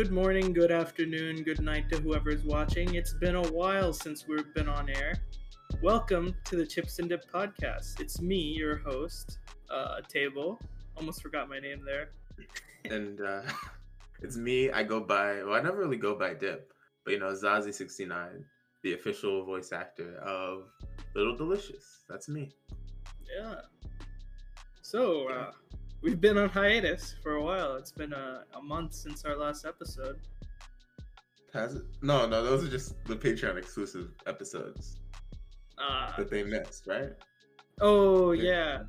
Good morning, good afternoon, good night to whoever's watching. It's been a while since we've been on air. Welcome to the Chips and Dip podcast. It's me, your host, uh, Table. Almost forgot my name there. and uh, it's me. I go by. Well, I never really go by Dip, but you know, Zazie69, the official voice actor of Little Delicious. That's me. Yeah. So uh, we've been on hiatus for a while. It's been a, a month since our last episode. Has it? No, no. Those are just the Patreon exclusive episodes Uh, that they missed, right? oh yeah,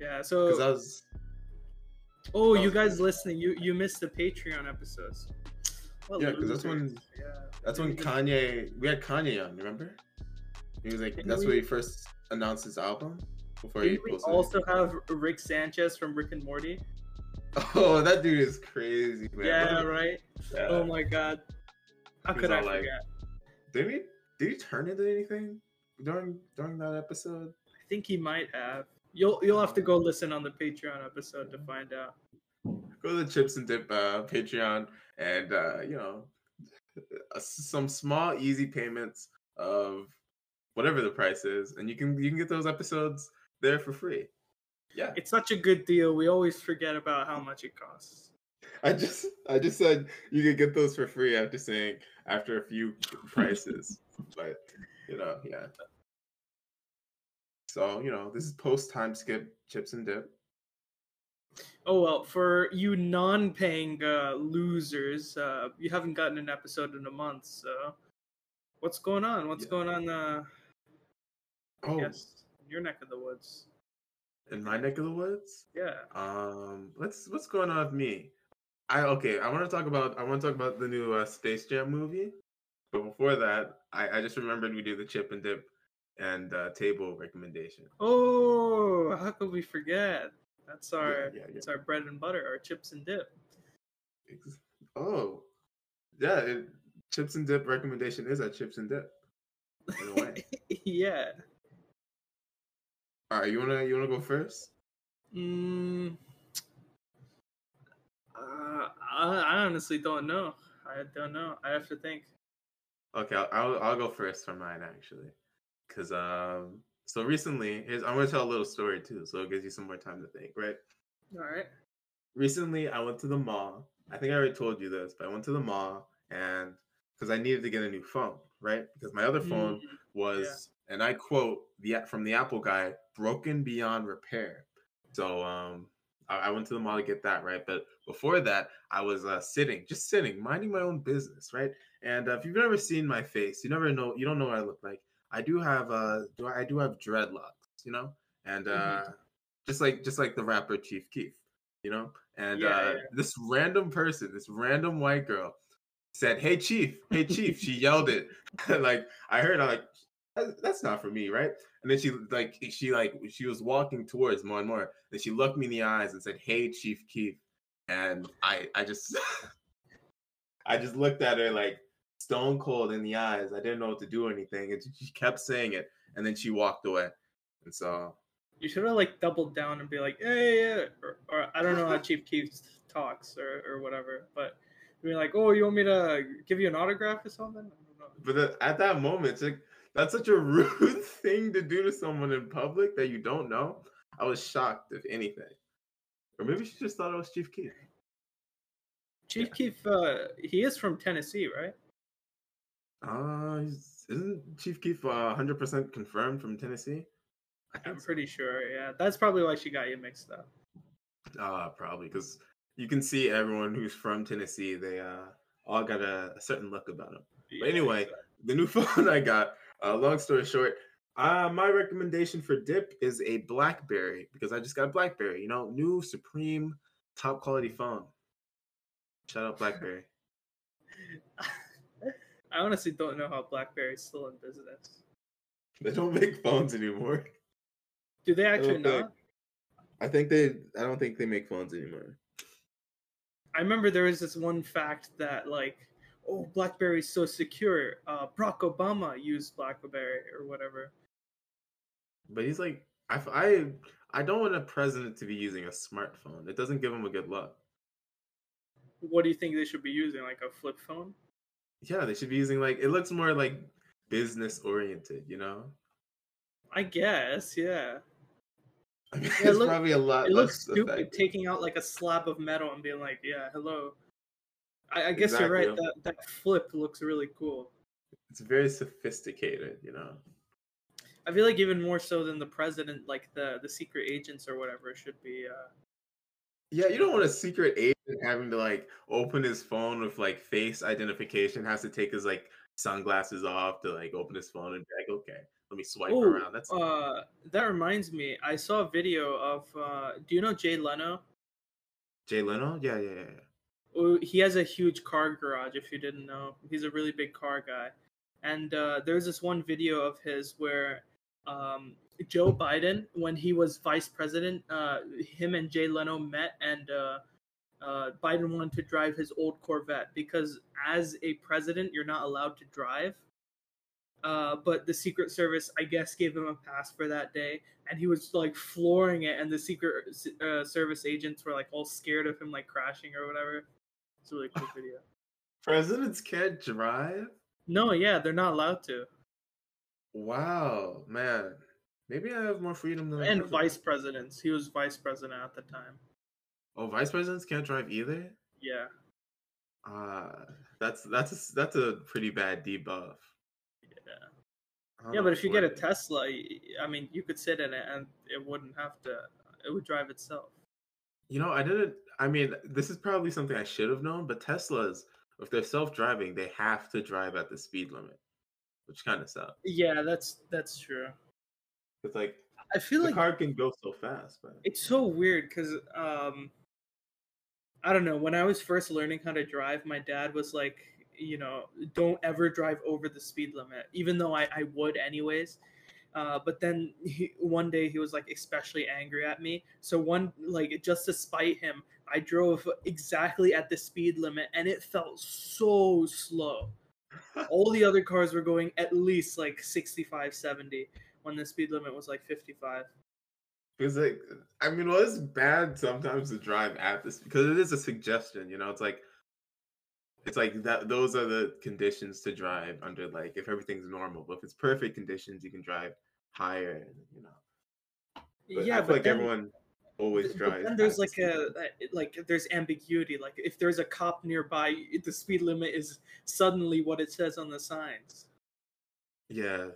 yeah. So Because I was. oh, you was- guys listening, you you missed the Patreon episodes. What Yeah, 'cause that's when- Yeah. That's when Kanye. We had Kanye on. Remember? He was like. Didn't That's we- when he first announced his album. Before Didn't we also have Rick Sanchez from Rick and Morty? Oh, that dude is crazy, man. Yeah, right. Yeah. Oh my god. How He could I like- forget? Did he? Did he turn into anything during during that episode? I think he might have. You'll you'll have to go listen on the Patreon episode to find out. Go to the Chips and Dip uh, Patreon and uh, you know some small easy payments of whatever the price is, and you can you can get those episodes there for free. Yeah, It's such a good deal. We always forget about how much it costs. I just I just said you could get those for free after saying after a few prices, but you know yeah. So you know this is post time skip Chips and Dip. Oh well, for you non-paying uh, losers, uh, you haven't gotten an episode in a month. So, what's going on? What's Yeah. going on? Uh, Oh, your neck of the woods. in my neck of the woods. Yeah. Um, what's what's going on with me? I okay. I want to talk about I want to talk about the new uh, Space Jam movie, but before that, I, I just remembered we do the chip and dip and uh, table recommendation. Oh, how could we forget? That's our yeah, yeah. it's our bread and butter, our chips and dip. Oh, yeah. It, chips and dip recommendation is at chips and dip. A yeah. All right, you wanna you wanna go first? Mm, uh, I, I honestly don't know. I don't know. I have to think. Okay, I'll I'll, I'll go first for mine actually, because um. So recently, here's, I'm gonna tell a little story too, so it gives you some more time to think, right? All right. recently I went to the mall. I think I already told you this, but I went to the mall and because I needed to get a new phone, right? Because my other phone Mm, was, and I quote the from the Apple guy, broken beyond repair. So um, I, I went to the mall to get that, right? But before that, I was uh, sitting, just sitting, minding my own business, right? And uh, if you've never seen my face, you never know, you don't know what I look like. I do have uh, do I, I do have dreadlocks, you know, and uh, Mhm. just like just like the rapper Chief Keef, you know. And Yeah, uh, yeah. this random person, this random white girl, said, "Hey Chief, hey Chief." she yelled it, like I heard. I like "That- that's not for me, right? And then she like she like she was walking towards more and more. Then she looked me in the eyes and said, "Hey Chief Keef. and I I just I just looked at her like stone cold in the eyes. I didn't know what to do or anything, and she kept saying it, and then she walked away. And so You should have like doubled down and be like, hey, yeah, or, or I don't know how Chief Keef talks or, or whatever, but be like, oh, you want me to give you an autograph or something? I don't know. But the, at that moment, it's like, that's such a rude thing to do to someone in public that you don't know. I was shocked, if anything. Or maybe she just thought it was Chief Keef. Chief Keef, uh, he is from Tennessee, right? Uh, isn't Chief Keef uh, 100% confirmed from Tennessee? I I'm pretty sure. Yeah, that's probably why she got you mixed up. Uh, probably because you can see everyone who's from Tennessee. They uh all got a, a certain look about them. Yeah, anyway, exactly. the new phone I got. Uh, long story short, uh, my recommendation for dip is a BlackBerry because I just got a BlackBerry. You know, new supreme top quality phone. Shout out BlackBerry. I honestly don't know how BlackBerry's still in business. they don't make phones anymore. Do they actually not? I think they. I don't think they make phones anymore. I remember there was this one fact that like, oh, BlackBerry's so secure. Uh, Barack Obama used BlackBerry or whatever. But he's like, I, I don't want a president to be using a smartphone. It doesn't give him a good look. what do you think they should be using? Like a flip phone? Yeah, they should be using like it looks more like business oriented, you know. I guess, yeah. I mean, Yeah, it's look- probably a lot. It looks stupid effective. taking out like a slab of metal and being like, "Yeah, hello." I, I guess you're right. That that flip looks really cool. It's very sophisticated, you know. I feel like even more so than the president, like the the secret agents or whatever, should be. Uh, Yeah, you don't want a secret agent having to like open his phone with like face identification, has to take his like sunglasses off to like open his phone and be like, okay, let me swipe Oh, around. That's uh, that reminds me. I saw a video of. Uh, do you know Jay Leno? Jay Leno. Yeah, yeah, yeah. He has a huge car garage. If you didn't know, he's a really big car guy. And uh, there's this one video of his where um, Joe Biden, when he was vice president, uh, him and Jay Leno met, and uh, uh, Biden wanted to drive his old Corvette because as a president, you're not allowed to drive. Uh, but the Secret Service, I guess, gave him a pass for that day, and he was like flooring it, and the Secret uh, Service agents were like all scared of him, like crashing or whatever. It's a really cool video. Presidents can't drive. No, yeah, they're not allowed to, Wow, man. Maybe I have more freedom than and vice presidents. He was vice president at the time. Oh, vice presidents can't drive either. Yeah, Uh that's that's a, that's a pretty bad debuff. yeah, yeah. But if you get a Tesla, I mean, you could sit in it, and it wouldn't have to. It would drive itself. You know, I didn't. I mean, this is probably something I should have known, but Teslas, if they're self-driving, they have to drive at the speed limit, which kind of sucks. Yeah, that's that's true. It's like I feel the like car can go so fast, but it's so weird because um i don't know when i was first learning how to drive my dad was like you know don't ever drive over the speed limit even though i, I would anyways uh, but then he, one day he was like especially angry at me. So one like just to spite him i drove exactly at the speed limit and it felt so slow. All the other cars were going at least like 65 70 when the speed limit was like 55 because like, I mean, well, it's bad sometimes to drive at this because it is a suggestion. You know, it's like it's like that. Those are the conditions to drive under. Like if everything's normal, but if it's perfect conditions, you can drive higher. And, you know, but yeah I feel but like then- everyone always drives. and there's like a a- like there's ambiguity. Like if there's a cop nearby, the speed limit is suddenly what it says on the signs. Yeah,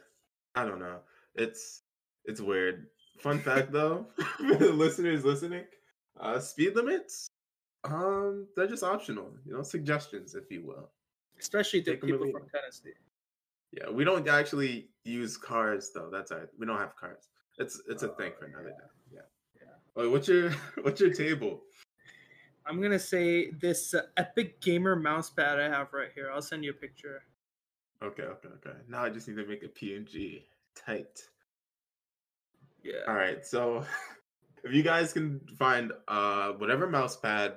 I don't know. It's it's weird. Fun fact though, for the listeners listening, uh, speed limits, um, they're just optional. You know, suggestions, if you will. Especially to Take people from. Tennessee. Yeah, we don't actually use cars though. That's all right. We don't have cars. It's it's a thing Oh, for another yeah. day. Yeah. Yeah. Wait, what's your what's your table? I'm gonna say this uh, Epic Gamer mouse pad I have right here. I'll send you a picture. Okay, okay, okay. Now I just need to make a PNG tight. Yeah. All right, so if you guys can find uh whatever mouse pad,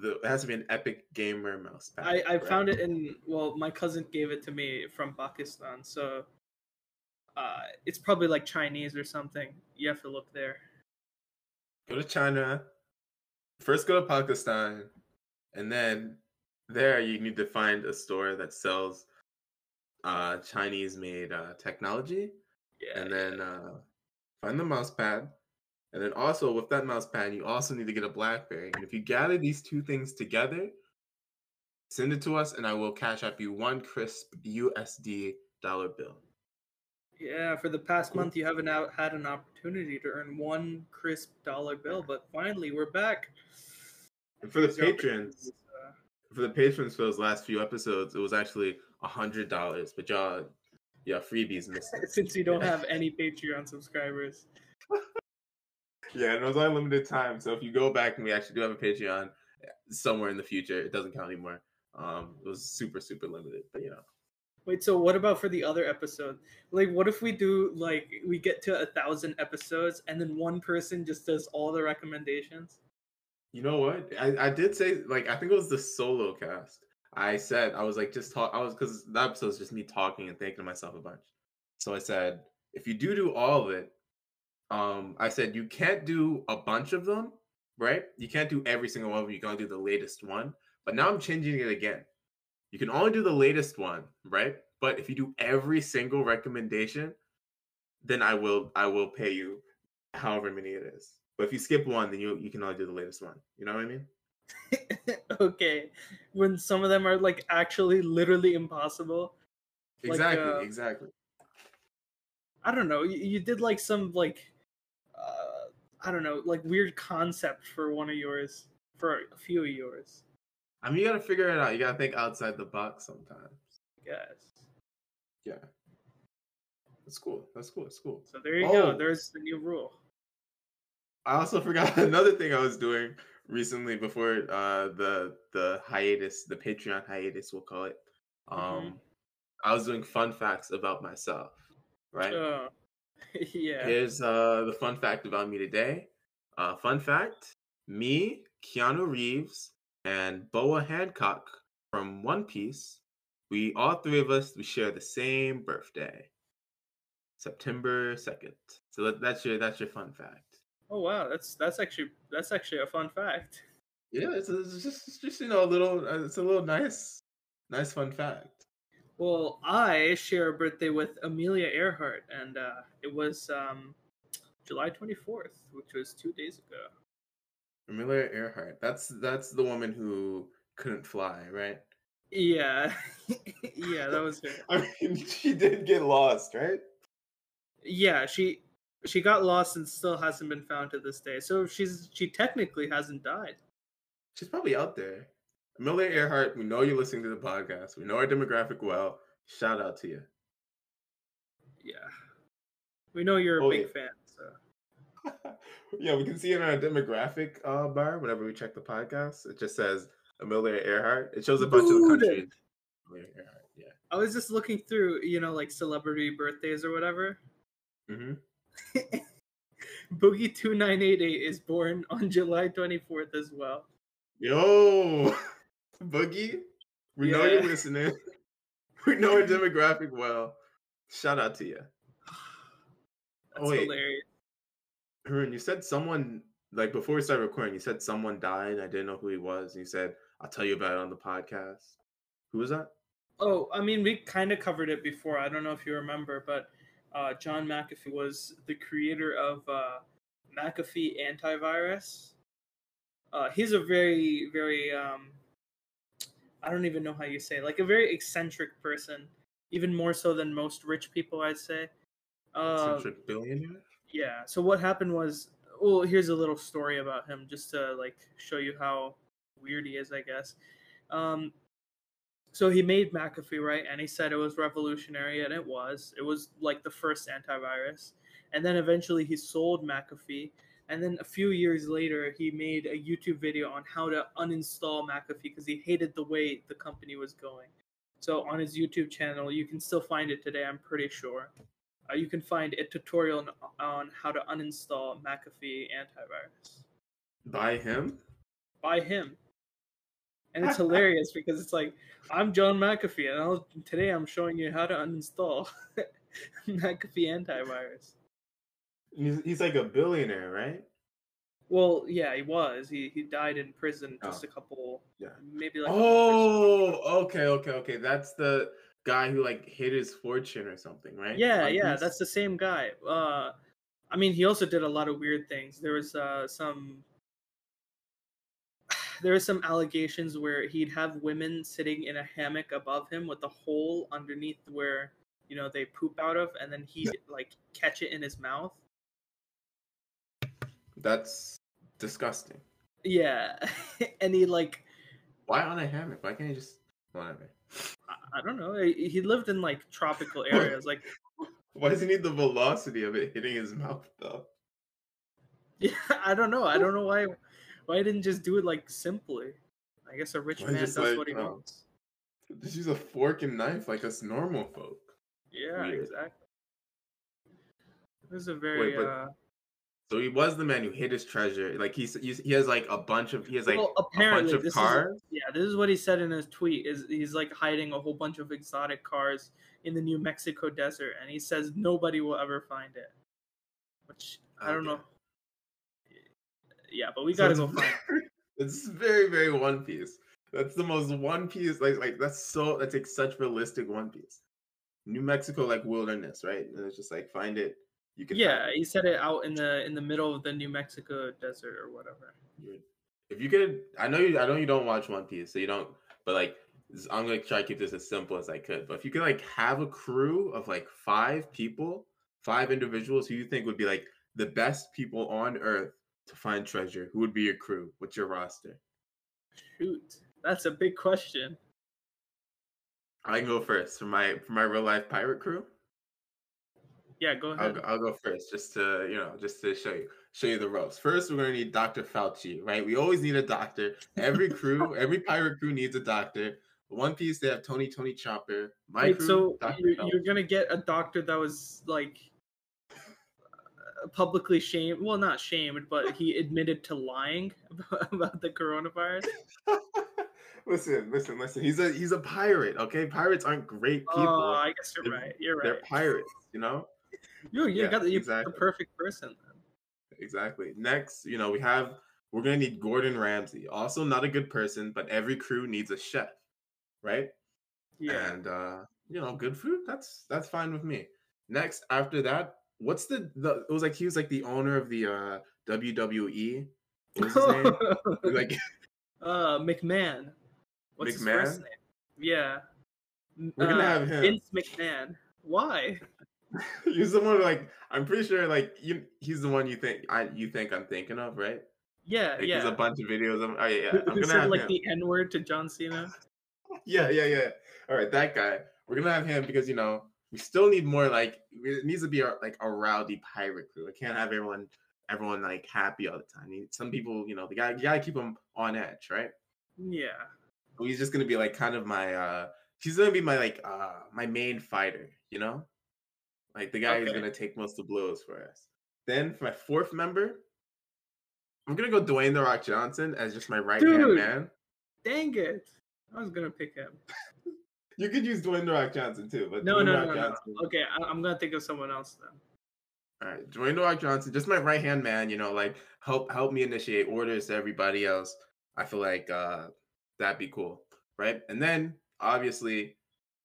the, it has to be an Epic Gamer mouse pad. I, I right? found it in well, my cousin gave it to me from Pakistan, so uh, it's probably like Chinese or something. You have to look there. Go to China. First, go to Pakistan, and then there you need to find a store that sells uh Chinese-made uh, technology. Yeah. and then uh, find the mouse pad. And then also with that mouse pad, you also need to get a BlackBerry. And if you gather these two things together, send it to us, and I will cash up you one crisp USD dollar bill. Yeah, for the past Cool. month, you haven't out had an opportunity to earn one crisp dollar bill, but finally, we're back. And for the patrons, uh, for the patrons for those last few episodes, it was actually a hundred dollars. But y'all, yeah, freebies missed. since you don't have any Patreon subscribers. Yeah, and it was on limited time. So if you go back and we actually do have a Patreon somewhere in the future, it doesn't count anymore. Um, it was super super limited, but you know. Wait, so what about for the other episode? Like, what if we do like we get to a thousand episodes and then one person just does all the recommendations? You know what? I, I did say like I think it was the solo cast. I said I was like just talk. I was because that episode was just me talking and thinking to myself a bunch. So I said if you do do all of it, um, I said you can't do a bunch of them, right? You can't do every single one. of them. You gotta do the latest one. But now I'm changing it again. You can only do the latest one, right? But if you do every single recommendation, then I will I will pay you however many it is. But if you skip one, then you you can only do the latest one. You know what I mean? okay. When some of them are like actually literally impossible. Like, Exactly, uh, exactly. I don't know. You, you did like some like I don't know, like weird concept for one of yours, for a few of yours. I mean, you gotta figure it out. You gotta think outside the box sometimes. I guess. Yeah, that's cool. That's cool. That's cool. So there you go. Oh. There's the new rule. I also forgot another thing I was doing recently before uh the the hiatus, the Patreon hiatus, we'll call it. Um, Mhm. I was doing fun facts about myself. Right. Oh. yeah. Here's uh the fun fact about me today. Uh, fun fact: me, Keanu Reeves, and Boa Hancock from One Piece. We all three of us we share the same birthday, September second. So that, that's your that's your fun fact. Oh wow, that's that's actually that's actually a fun fact. Yeah, it's, it's just it's just you know a little uh, it's a little nice nice fun fact. Well, I share a birthday with Amelia Earhart, and uh, it was um, July 24th, which was two days ago. Amelia Earhart. That's that's the woman who couldn't fly, right? Yeah, yeah, that was her. I mean, she did get lost, right? Yeah, she she got lost and still hasn't been found to this day. So she's she technically hasn't died. She's probably out there. Amelia Earhart, we know you're listening to the podcast. We know our demographic well. Shout out to you. Yeah, we know you're a Oh, big yeah. fan. So yeah, we can see in our demographic uh, bar whenever we check the podcast. It just says Amelia Earhart. It shows a bunch of the countries. Amelia Earhart, yeah. I was just looking through, you know, like celebrity birthdays or whatever. hmm Boogie two nine eight eight is born on July 24th as well. Yo, Boogie, we know you're Yeah. listening. We know our demographic well. Shout out to you. That's wait. hilarious. Harun, you said someone like before we started recording, you said someone died. I didn't know who he was. And you said, I'll tell you about it on the podcast. Who was that? Oh, I mean, we kind of covered it before. I don't know if you remember, but uh, John McAfee was the creator of uh, McAfee antivirus. Uh, he's a very, very, um, I don't even know how you say, it, like a very eccentric person, even more so than most rich people, I'd say. Uh, Centric billionaire? yeah. So what happened was, well, here's a little story about him, just to like show you how weird he is, I guess. Um, so he made McAfee, right? And he said it was revolutionary, and it was. It was like the first antivirus. And then eventually he sold McAfee. And then a few years later, he made a YouTube video on how to uninstall McAfee because he hated the way the company was going. So on his YouTube channel, you can still find it today, I'm pretty sure. Uh, you can find a tutorial on, on how to uninstall McAfee antivirus By him? by him. And it's hilarious because it's like, I'm John McAfee, and I'll, today I'm showing you how to uninstall McAfee antivirus. He's, he's like a billionaire, right? Well, yeah, he was. He he died in prison just Oh. a couple, Yeah. maybe like. a month or so. Oh, okay, okay, okay. That's the guy who like hid his fortune or something, right? Yeah, One yeah, Piece? that's the same guy. Uh, I mean, he also did a lot of weird things. There was uh, some. There were some allegations where he'd have women sitting in a hammock above him with a hole underneath where you know they poop out of, and then he'd like catch it in his mouth. That's disgusting. Yeah, and he like Why on a hammock? Why can't he just whatever? I- I don't know. He lived in like tropical areas, like Why does he need the velocity of it hitting his mouth though? yeah. I don't know. I don't know why why he didn't just do it like simply. I guess a rich Why man does like, what he oh. wants. Just use a fork and knife like us normal folk. Yeah, Weird. exactly. It was a very but- uh So he was the man who hid his treasure. Like he's, he's he has like a bunch of he has like well, a bunch apparently of cars. is yeah, this is what he said in his tweet is he's like hiding a whole bunch of exotic cars in the New Mexico desert and he says nobody will ever find it. Which I don't know. Yeah, but we So got to it's go find it. It's very very One Piece. That's the most One Piece. Like, like that's so. That's like such realistic One Piece. New Mexico, like wilderness, right? And it's just like find it. You can. Yeah, he said it out in the in the middle of the New Mexico desert or whatever. If you could, I know you. I know you don't watch One Piece, so you don't. But like, I'm gonna try to keep this as simple as I could. But if you could like have a crew of like five people, five individuals who you think would be like the best people on Earth to find treasure, who would be your crew? What's your roster? Shoot, that's a big question. I can go first for my for my real life pirate crew. Yeah, go ahead. I'll, I'll go first, just to you know, just to show you show you the ropes. First, we're gonna need Doctor Fauci, right? We always need a doctor. Every crew, every pirate crew needs a doctor. One Piece, they have Tony Tony Chopper. My Wait, crew, so Dr. you're, Fauci. you're gonna get a doctor that was like uh, publicly shamed well not shamed but he admitted to lying about, about the coronavirus listen, listen, listen. He's a he's a pirate. Okay, pirates aren't great people. oh i guess you're They're- right you're right They're pirates, you know. you you Yeah, got the, you exactly. the perfect person. Exactly. Next, you know, we have we're gonna need Gordon Ramsay. Also, not a good person, but every crew needs a chef, right? yeah And uh, you know, good food. That's that's fine with me. Next, after that, what's the the? It was like he was like the owner of the uh WWE. What was his name? like uh mcmahon what's his first McMahon? name yeah We're gonna Uh, have him. vince mcmahon why he's the one like I'm pretty sure like you he's the one you think I you think I'm thinking of, right? yeah Like yeah there's a bunch of videos of oh yeah, yeah. I'm gonna said have like him. the n-word to john cena Yeah, yeah, yeah. All right, that guy. We're gonna have him because you know we still need more like it needs to be a, like a rowdy pirate crew. I can't have everyone everyone like happy all the time. Some people, you know, the guy you gotta keep them on edge, right? yeah he's just gonna be like kind of my uh he's gonna be my like uh my main fighter, you know? Like the guy who's Okay. gonna take most of the blows for us. Then for my fourth member, I'm gonna go Dwayne the Rock Johnson as just my right hand man. dang it i was gonna pick him You could use Dwayne the Rock Johnson too, but No, Dwayne no, no, Rock no. Okay, I, I'm gonna think of someone else then. All right, Dwayne the Rock Johnson, just my right hand man. You know, like help help me initiate orders to everybody else. I feel like uh that'd be cool, right? And then obviously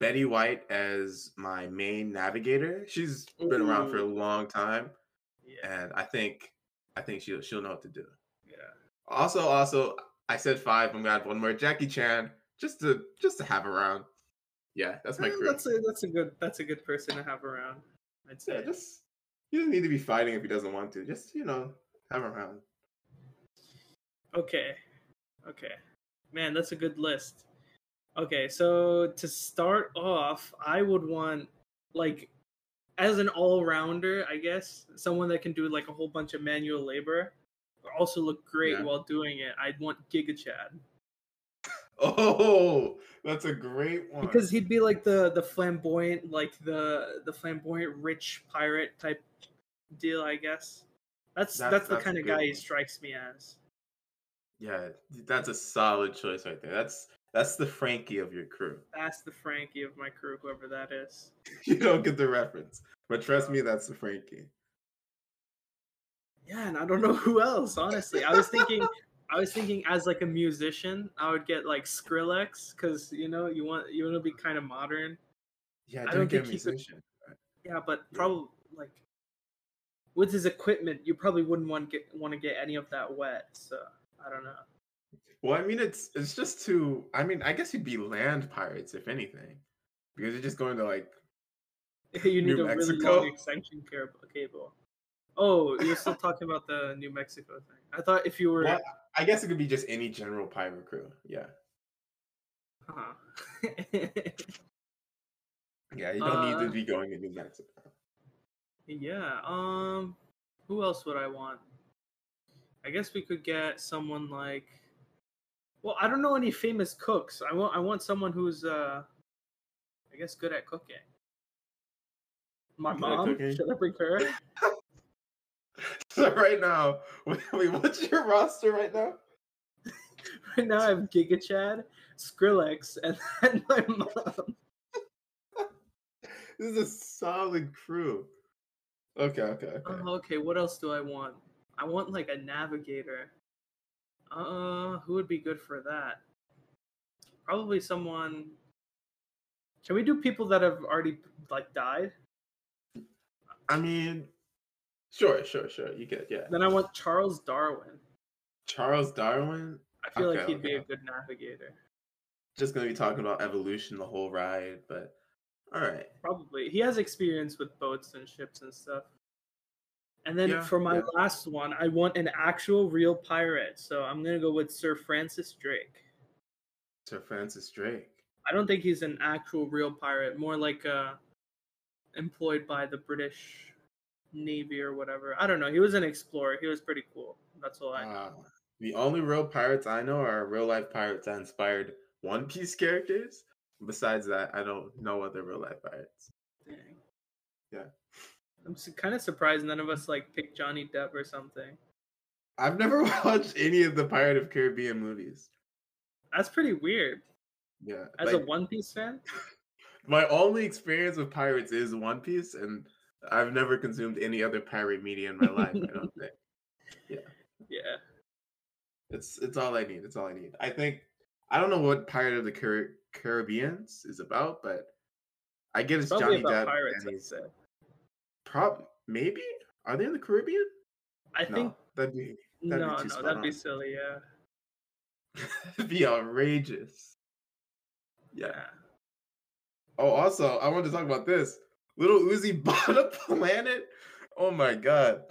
Betty White as my main navigator. She's been around for a long time, Yeah, and I think I think she'll she'll know what to do. yeah. Also, also, I said five. I'm gonna add one more, Jackie Chan, just to just to have around. Yeah, that's my Eh, crew. That's a that's a good that's a good person to have around. I'd say. Yeah, just he doesn't need to be fighting if he doesn't want to. Just you know, have around. Okay, okay, man, that's a good list. Okay, so to start off, I would want like as an all rounder, I guess, someone that can do like a whole bunch of manual labor, but also look great Yeah. while doing it. I'd want Giga Chad. Oh, that's a great one. because he'd be like the the flamboyant like the the flamboyant rich pirate type deal i guess that's that's, That's- the that's kind of guy he strikes me as yeah, that's a solid choice right there. That's that's the Frankie of your crew. that's the frankie of my crew whoever that is You don't get the reference, but trust me, that's the Frankie. yeah and i don't know who else honestly i was thinking i was thinking as like a musician i would get like skrillex because you know you want you want to be kind of modern Yeah, I don't get think he could- musician. yeah but Yeah. probably like with his equipment you probably wouldn't want get want to get any of that wet so i don't know Well, I mean, it's it's just to. I mean, I guess you'd be land pirates if anything, because you're just going to like. you need New a really Mexico? long extension cable. Oh, you're still talking about the New Mexico thing. I thought if you were, Well, I guess it could be just any general pirate crew. Yeah, huh. yeah, you don't need Uh, to be going to New Mexico. yeah. Um, who else would I want? I guess we could get someone like. Well, I don't know any famous cooks. I want I want someone who's uh, I guess good at cooking. My mom. cooking? Should I bring her? So right now, wait, wait, what's your roster right now? right now I have Giga Chad, Skrillex, and then my mom. This is a solid crew. Okay, okay, okay. Oh, okay, what else do I want? I want like a navigator. Uh, who would be good for that? Probably someone. Can we do people that have already like died? I mean, sure, sure, sure. You get yeah. Then I want Charles Darwin. Charles Darwin. I feel like he'd be a good navigator. Just gonna be talking about evolution the whole ride, but all right. Probably. He has experience with boats and ships and stuff. And then Yeah, for my yeah. last one, I want an actual real pirate. So I'm gonna go with Sir Francis Drake. Sir Francis Drake. I don't think he's an actual real pirate, more like uh employed by the British Navy or whatever. I don't know. He was an explorer. He was pretty cool. That's all I know. Uh, the only real pirates I know are real life pirates that inspired One Piece characters. Besides that, I don't know other real life pirates. Dang. Yeah. I'm kind of surprised none of us like picked Johnny Depp or something. I've never watched any of the Pirate of Caribbean movies. That's pretty weird. Yeah. As like, a One Piece fan, my only experience with pirates is One Piece, and I've never consumed any other pirate media in my life. I don't think yeah. Yeah. It's it's all I need. It's all I need. I think I don't know what Pirate of the Car- Caribbeans is about, but I get it's Johnny about Depp. pirates, and he's say. prob maybe are they in the Caribbean? I No, think that'd be no, that'd be no, that'd be silly. Yeah. be outrageous. Yeah. Oh, also, I wanted to talk about this. Lil Uzi bought a planet. Oh my god.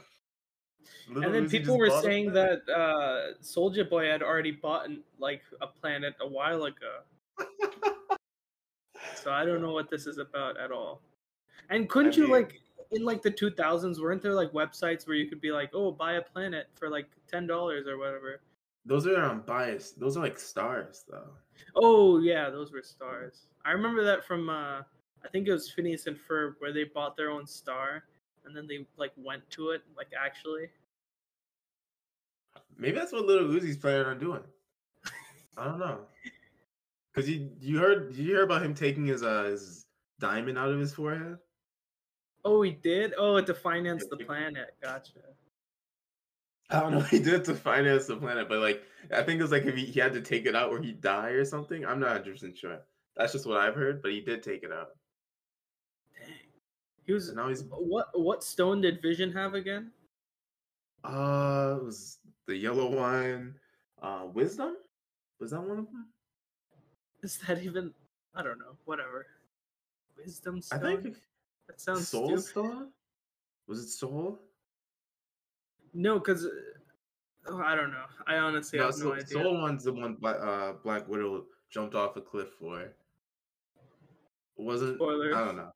Little and then Uzi people were saying that uh Soulja Boy had already bought like a planet a while ago. So I don't know what this is about at all. And couldn't you mean- like in like the 2000s weren't there like websites where you could be like, "Oh, buy a planet for like $10 or whatever." Those are unbiased. Those are like stars, though. Oh, yeah, those were stars. I remember that from uh I think it was Phineas and Ferb where they bought their own star and then they like went to it like actually. Maybe that's what Lil Uzi's planning on doing. I don't know. Cause you you heard did you hear about him taking his uh his diamond out of his forehead? Oh, he did? Oh, to finance the planet. Gotcha. I don't know. He did it to finance the planet, but like I think it was like if he, he had to take it out or he'd die or something. I'm not 100 percent sure. That's just what I've heard, but he did take it out. Dang. He was And now he's what what stone did Vision have again? uh it was the yellow one. Uh wisdom? Was that one of them? Is that even I don't know. Whatever. Wisdom I think that sounds Soul stupid. Was it Soul? No, because oh, I don't know. I honestly no, have no idea. Soul one's the one Black, uh, Black Widow jumped off a cliff for. Wasn't Spoilers. I don't know.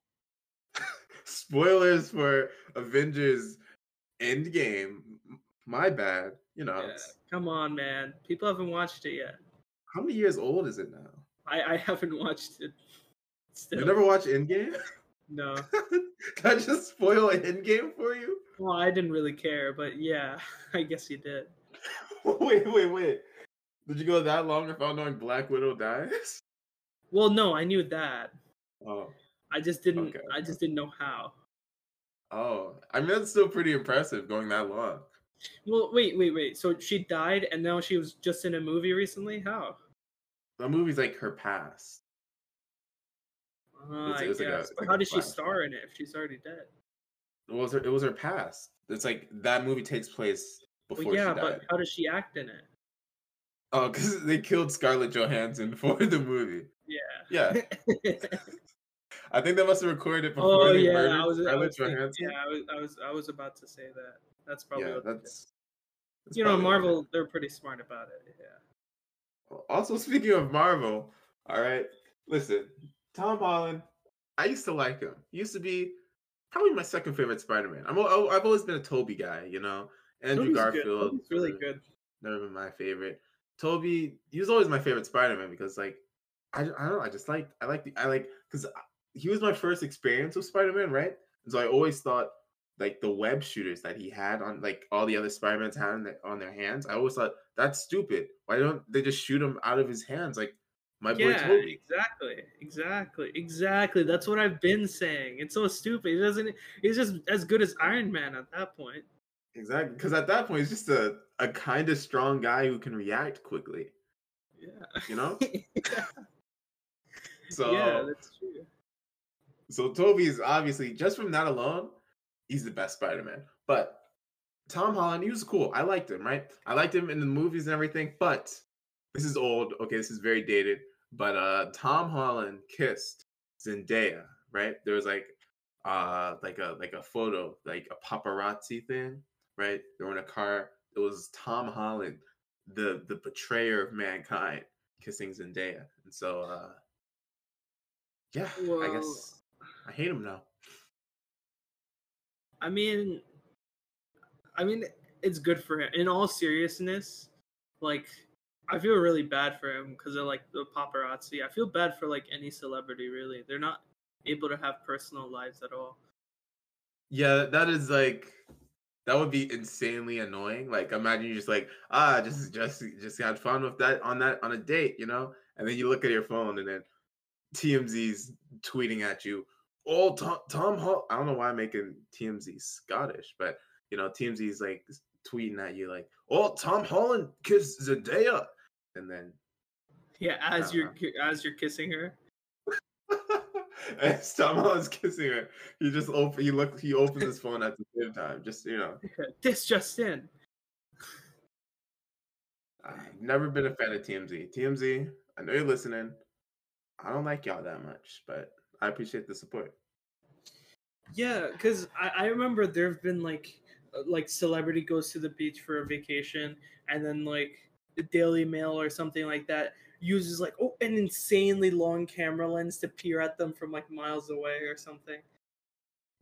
Spoilers for Avengers Endgame. My bad. You know, Yeah, Come on, man. People haven't watched it yet. how many years old is it now? I, I haven't watched it. Still. You never watched Endgame? No. Did I just spoil Endgame for you? Well, I didn't really care, but yeah, I guess you did. wait, wait, wait. Did you go that long without knowing Black Widow dies? Well, no, I knew that. Oh. I just didn't. Okay, I just didn't know how. Oh. I mean that's still pretty impressive going that long. Well, wait, wait, wait. So she died, and now she was just in a movie recently. How? The movie's like her past. Uh, It's- it's like a- it's like how did she star in it if she's already dead? It was her it was her past. It's like that movie takes place before Well, yeah, but how does she act in it? Oh, because they killed Scarlett Johansson for the movie. Yeah. Yeah. I think they must have recorded it before oh they yeah, murdered I was, I Scarlett was thinking, Johansson. yeah, I was, I was, I was about to say that. That's probably Yeah, what that's, that's you know, probably what it Marvel, they're pretty smart about it. Yeah. Also, speaking of Marvel, all right, listen, Tom Holland, I used to like him. He used to be probably my second favorite Spider-Man. I'm I've always been a Tobey guy, you know. Andrew Tobey's good. Garfield, Tobey's really uh, good. Never been my favorite. Tobey, he was always my favorite Spider-Man because like I, I don't know, I just like I like the I like because he was my first experience with Spider-Man, right? And so I always thought like the web shooters that he had on like all the other Spider-Mans had on their hands. I always thought that's stupid. Why don't they just shoot him out of his hands like my boy Yeah, Tobey? exactly, exactly, exactly. That's what I've been saying. It's so stupid. He doesn't. He's just as good as Iron Man at that point. Exactly, because at that point he's just a a kind of strong guy who can react quickly. Yeah. You know? yeah. So yeah, that's true. so Tobey is obviously just from that alone, he's the best Spider-Man. But Tom Holland, he was cool. I liked him, right? I liked him in the movies and everything, but this is old. Okay, this is very dated. But uh Tom Holland kissed Zendaya, right? There was like uh like a like a photo, like a paparazzi thing, right? They were in a car. It was Tom Holland, the the betrayer of mankind, kissing Zendaya. And so uh yeah, I guess I hate him now. I mean, I mean, it's good for him. In all seriousness, like, I feel really bad for him because they're like the paparazzi. I feel bad for like any celebrity. Really, they're not able to have personal lives at all. Yeah, that is like that would be insanely annoying. Like imagine you just like, ah, just just just had fun with that on that on a date, you know? And then you look at your phone and then TMZ's tweeting at you, oh Tom Tom I don't know why I'm making TMZ Scottish, but you know, TMZ's like tweeting at you like, oh Tom Holland kissed Zendaya. And then Yeah, as you're as you're kissing her. as Tom Holland's kissing her, he just open he look he opens his phone at the same time. Just you know. This just in. I've never been a fan of TMZ. TMZ, I know you're listening. I don't like y'all that much, but I appreciate the support. Yeah, because I, I remember there have been like uh, like celebrity goes to the beach for a vacation, and then like the Daily Mail or something like that uses like oh an insanely long camera lens to peer at them from like miles away or something.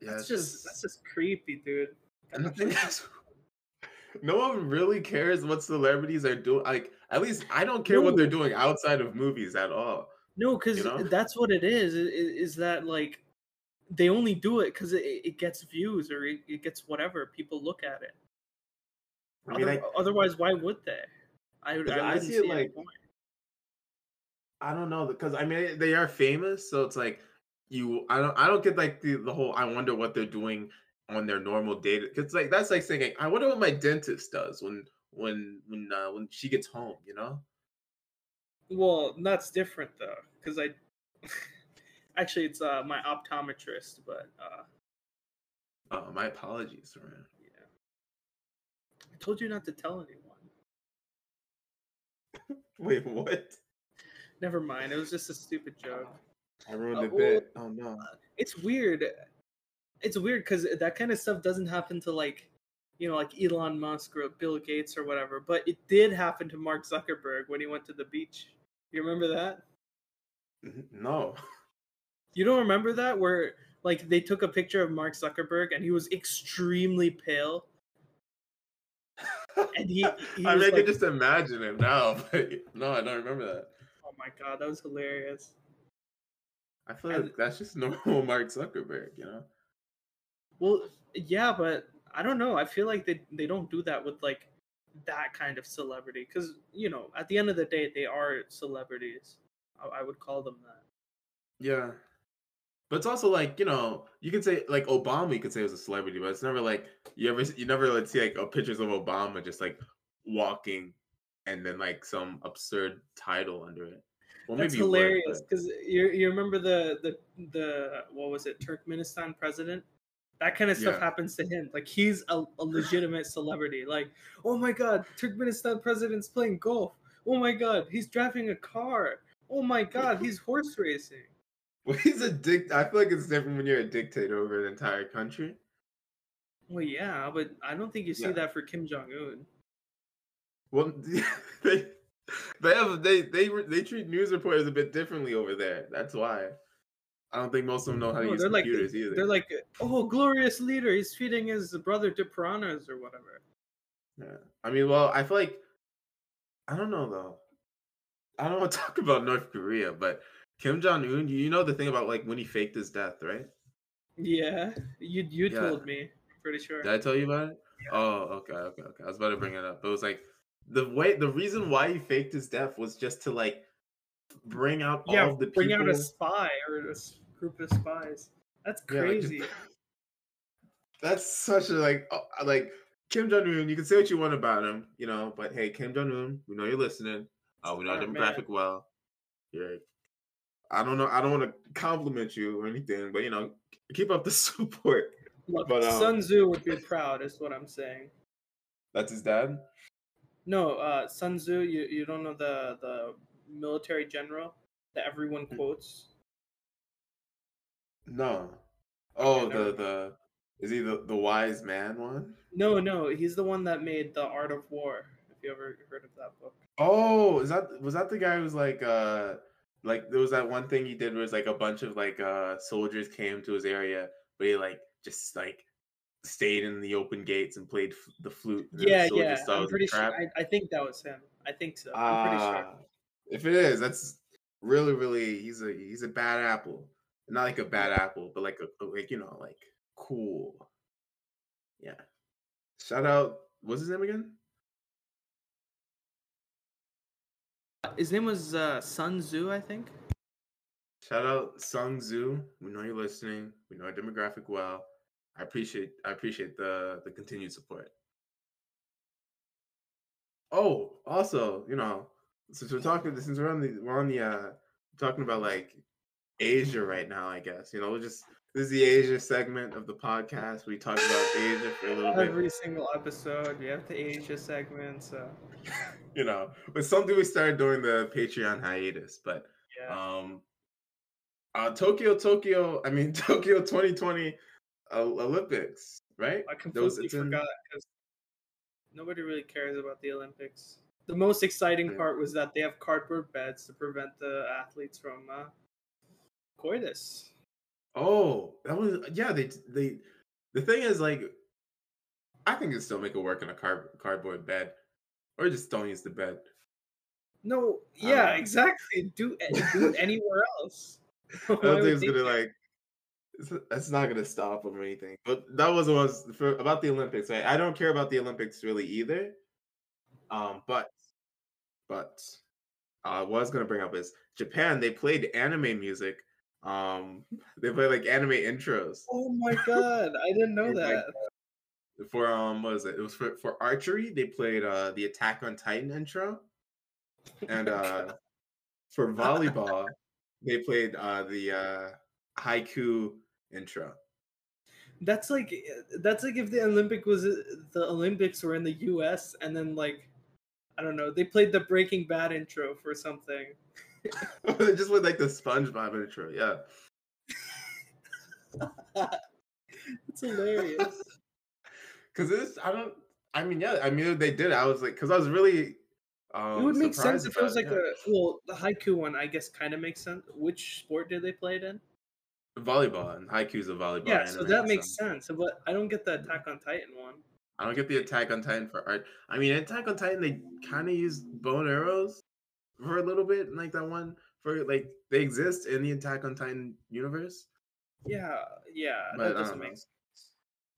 Yeah, That's just that's just creepy, dude. and the thing is, no one really cares what celebrities are doing. Like, at least I don't care what they're doing outside of movies at all. No, because You know? that's what it is. i- i- Is that like they only do it because it, it gets views or it, it gets whatever people look at it. I mean, Other- I, otherwise, why would they? I, 'Cause I see it like-. I don't know because I mean they are famous, so it's like you. I don't. I don't get like the the whole. I wonder what they're doing on their normal day. Because like that's like saying, I wonder what my dentist does when when when uh, when she gets home. You know. Well, that's different though, because I actually it's uh my optometrist, but uh Oh, my apologies, man. yeah, I told you not to tell anyone. Wait, what? Never mind, it was just a stupid joke. I ruined Uh, the well, bit. Oh no. It's weird. It's weird because that kind of stuff doesn't happen to like, you know, like Elon Musk or Bill Gates or whatever. But it did happen to Mark Zuckerberg when he went to the beach. You remember that? No. You don't remember that where like they took a picture of Mark Zuckerberg and he was extremely pale and he, he I was mean, I like, can just imagine him now, but no, I don't remember that. oh my god, that was hilarious. I feel And- like that's just normal Mark Zuckerberg, you know? Well, yeah, but I don't know. I feel like they they don't do that with like that kind of celebrity because you know at the end of the day they are celebrities. I, I would call them that. Yeah. But it's also like, you know, you could say like Obama, you could say was a celebrity, but it's never like you ever you never like see like pictures of Obama just like walking and then like some absurd title under it. Well, That's hilarious because you you remember the the the what was it Turkmenistan president? That kind of stuff Yeah. happens to him. Like he's a, a legitimate celebrity. Like oh my god, Turkmenistan president's playing golf. Oh my god, he's driving a car. Oh my god, he's horse racing. Well, he's a dict. I feel like it's different when you're a dictator over an entire country. Well, yeah, but I don't think you see Yeah. that for Kim Jong Un. Well, they they have they they they treat news reporters a bit differently over there. That's why. I don't think most of them know how to No, use they're like computers either. they're like, oh, glorious leader, he's feeding his brother to piranhas or whatever. Yeah. I mean, well, I feel like I don't know though. I don't want to talk about North Korea, but Kim Jong Un, you know the thing about like when he faked his death, right? Yeah, you you Yeah. told me, pretty sure. Did I tell you about it? Oh, okay, okay, okay. I was about to bring it up. It was like the way the reason why he faked his death was just to like bring out yeah, all of the people. bring people. out a spy or a group of spies. That's Yeah, like, just- crazy. That's such a like oh, like Kim Jong Un. You can say what you want about him, you know, but hey, Kim Jong Un, we know you're listening. Uh, we know Smart demographic well. You're, I don't know. I don't want to compliment you or anything, but you know, keep up the support. Look, But, um, Sun Tzu would be proud, is what I'm saying. That's his dad. No, uh, Sun Tzu, you, you don't know the, the military general that everyone Hmm. quotes? No. Oh, never- the the is he the the wise man one? No, no, he's the one that made The Art of War, if you ever heard of that book. Oh, is that was that the guy who's like uh like there was that one thing he did was like a bunch of like uh soldiers came to his area, but he like just like stayed in the open gates and played f- the flute. then the Yeah, yeah, I'm pretty sure. I, I think that was him. I think so. I'm pretty sure. Ah, If it is, that's really, really he's a he's a bad apple. Not like a bad apple, but like a like you know like cool. Yeah. Shout out. What's his name again? His name was uh, Sun Tzu, I think. Shout out Sun Tzu. We know you're listening. We know our demographic well. I appreciate I appreciate the the continued support. Oh, also, you know, since we're talking since we're on the we're on the uh talking about like Asia right now, I guess. You know, we'll just this is the Asia segment of the podcast. We talk about Asia for a little bit. Every single episode, we have the Asia segment. So You know, but something we started during the Patreon hiatus, but yeah, um uh tokyo tokyo i mean tokyo 2020 uh, olympics right I completely it's in- forgot because nobody really cares about the Olympics. The most exciting Yeah. part was that they have cardboard beds to prevent the athletes from uh, coitus. Oh that was yeah they they the thing is like i think you still make it work in a car, cardboard bed or just don't use the bed No, yeah, don't exactly. Do do it anywhere else. i don't think it's gonna like it's, it's not gonna stop them or anything but that was what was for about the olympics right i don't care about the olympics really either um but but uh, what I was gonna bring up is Japan. They played anime music. Um, they played like anime intros Oh my god, I didn't know like, that. for um, what was it? It was for for archery. They played uh the Attack on Titan intro, and uh for volleyball, they played uh the uh Haikyu intro. That's like that's like if the Olympic was the Olympics were in the U.S. and then like I don't know they played the Breaking Bad intro for something. Just with like the SpongeBob intro, yeah. It's hilarious. Cause this, I don't. I mean, yeah. I mean, they did. I was like, cause I was really. Um, it would make sense if it was like a well the Haikyu one I guess kind of makes sense. Which sport did they play it in? volleyball and Haikyu's of volleyball. Yeah, so that makes sense. But I don't get the Attack on Titan one. I don't get the Attack on Titan for art. I mean, Attack on Titan, they kind of use bone arrows for a little bit, like that one for like they exist in the Attack on Titan universe. Yeah, yeah, But that doesn't don't make sense.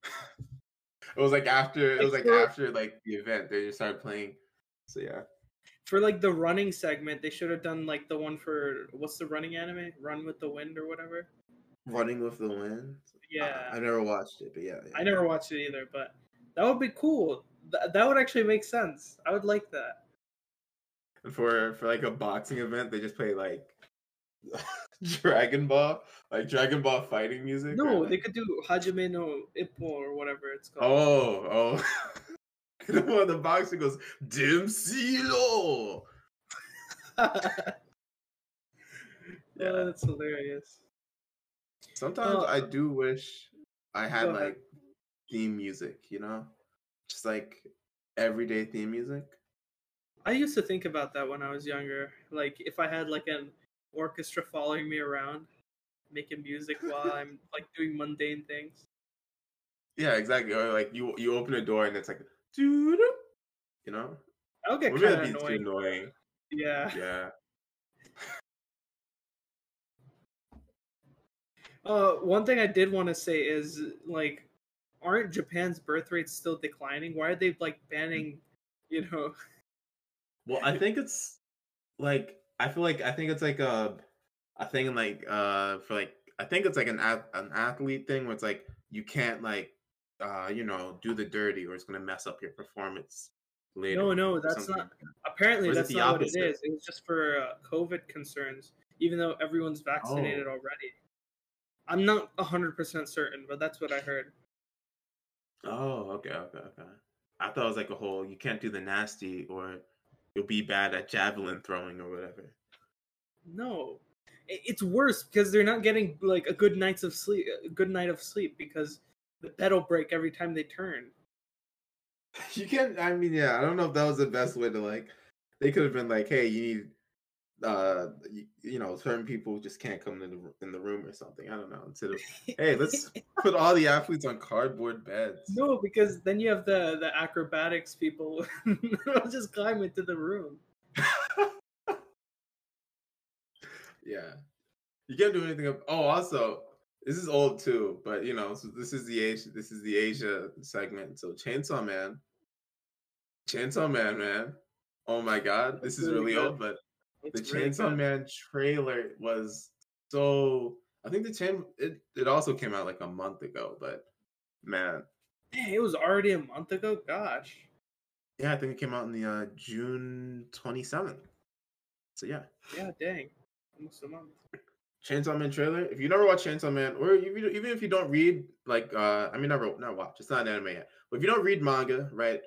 It was like after it was Like like after like the event they just started playing. So yeah, For like the running segment, they should have done like the one for what's the running anime? Run with the Wind or whatever. running with the wind. Yeah, I, I never watched it, but yeah, yeah. I never watched it either, but that would be cool. Th- that would actually make sense. I would like that. For for like a boxing event, they just play like Dragon Ball, like Dragon Ball fighting music. or, No, like- they could do Hajime no Ippo or whatever it's called. Oh, oh. the one the boxer goes, Dempsey Roll. Yeah. Oh, that's hilarious. Sometimes Uh, I do wish I had like theme music, you know? Just like everyday theme music. I used to think about that when I was younger. Like if I had like an orchestra following me around, making music while I'm like doing mundane things. Yeah, exactly. Or like you you open a door and it's like doo-doo, you know? Would get kind of annoying. annoying. Yeah. Yeah. Uh, one thing I did want to say is like, aren't Japan's birth rates still declining? Why are they like banning, you know? Well, I think it's like I feel like I think it's like a a thing like uh for like I think it's like an an athlete thing where it's like you can't like uh you know do the dirty or it's gonna mess up your performance. later. No, no, that's something not. Apparently, Or is it that's the not opposite? what it is. It was just for uh, COVID concerns, even though everyone's Oh. vaccinated already. I'm not hundred percent certain, but that's what I heard. Oh, okay, okay, okay. I thought it was like a whole you can't do the nasty or you'll be bad at javelin throwing or whatever. No, it's worse because they're not getting like a good night's of sleep, a good night of sleep because the bed'll break every time they turn. You can't. I mean, yeah. I don't know if that was the best way to like. They could have been like, "Hey, you need, uh, you, you know, certain people just can't come in the in the room or something." I don't know. Instead of, "Hey, let's put all the athletes on cardboard beds." No, because then you have the the acrobatics people just climb into the room. yeah, you can't do anything. Oh, also, this is old too, but you know, so this is the Asia. This is the Asia segment. So, Chainsaw Man, Chainsaw Man, man. Oh my God, this is Really really good. old, but the Chainsaw good. Man trailer was so. I think the chain it, it also came out like a month ago, but man, Dang, it was already a month ago. Gosh. yeah, I think it came out in the uh, June twenty seventh. So yeah, Yeah, dang. Almost a month. Chainsaw Man trailer. If you never watch Chainsaw Man, or you, even if you don't read like uh, I mean, never not watch. It's not an anime yet, but if you don't read manga, right,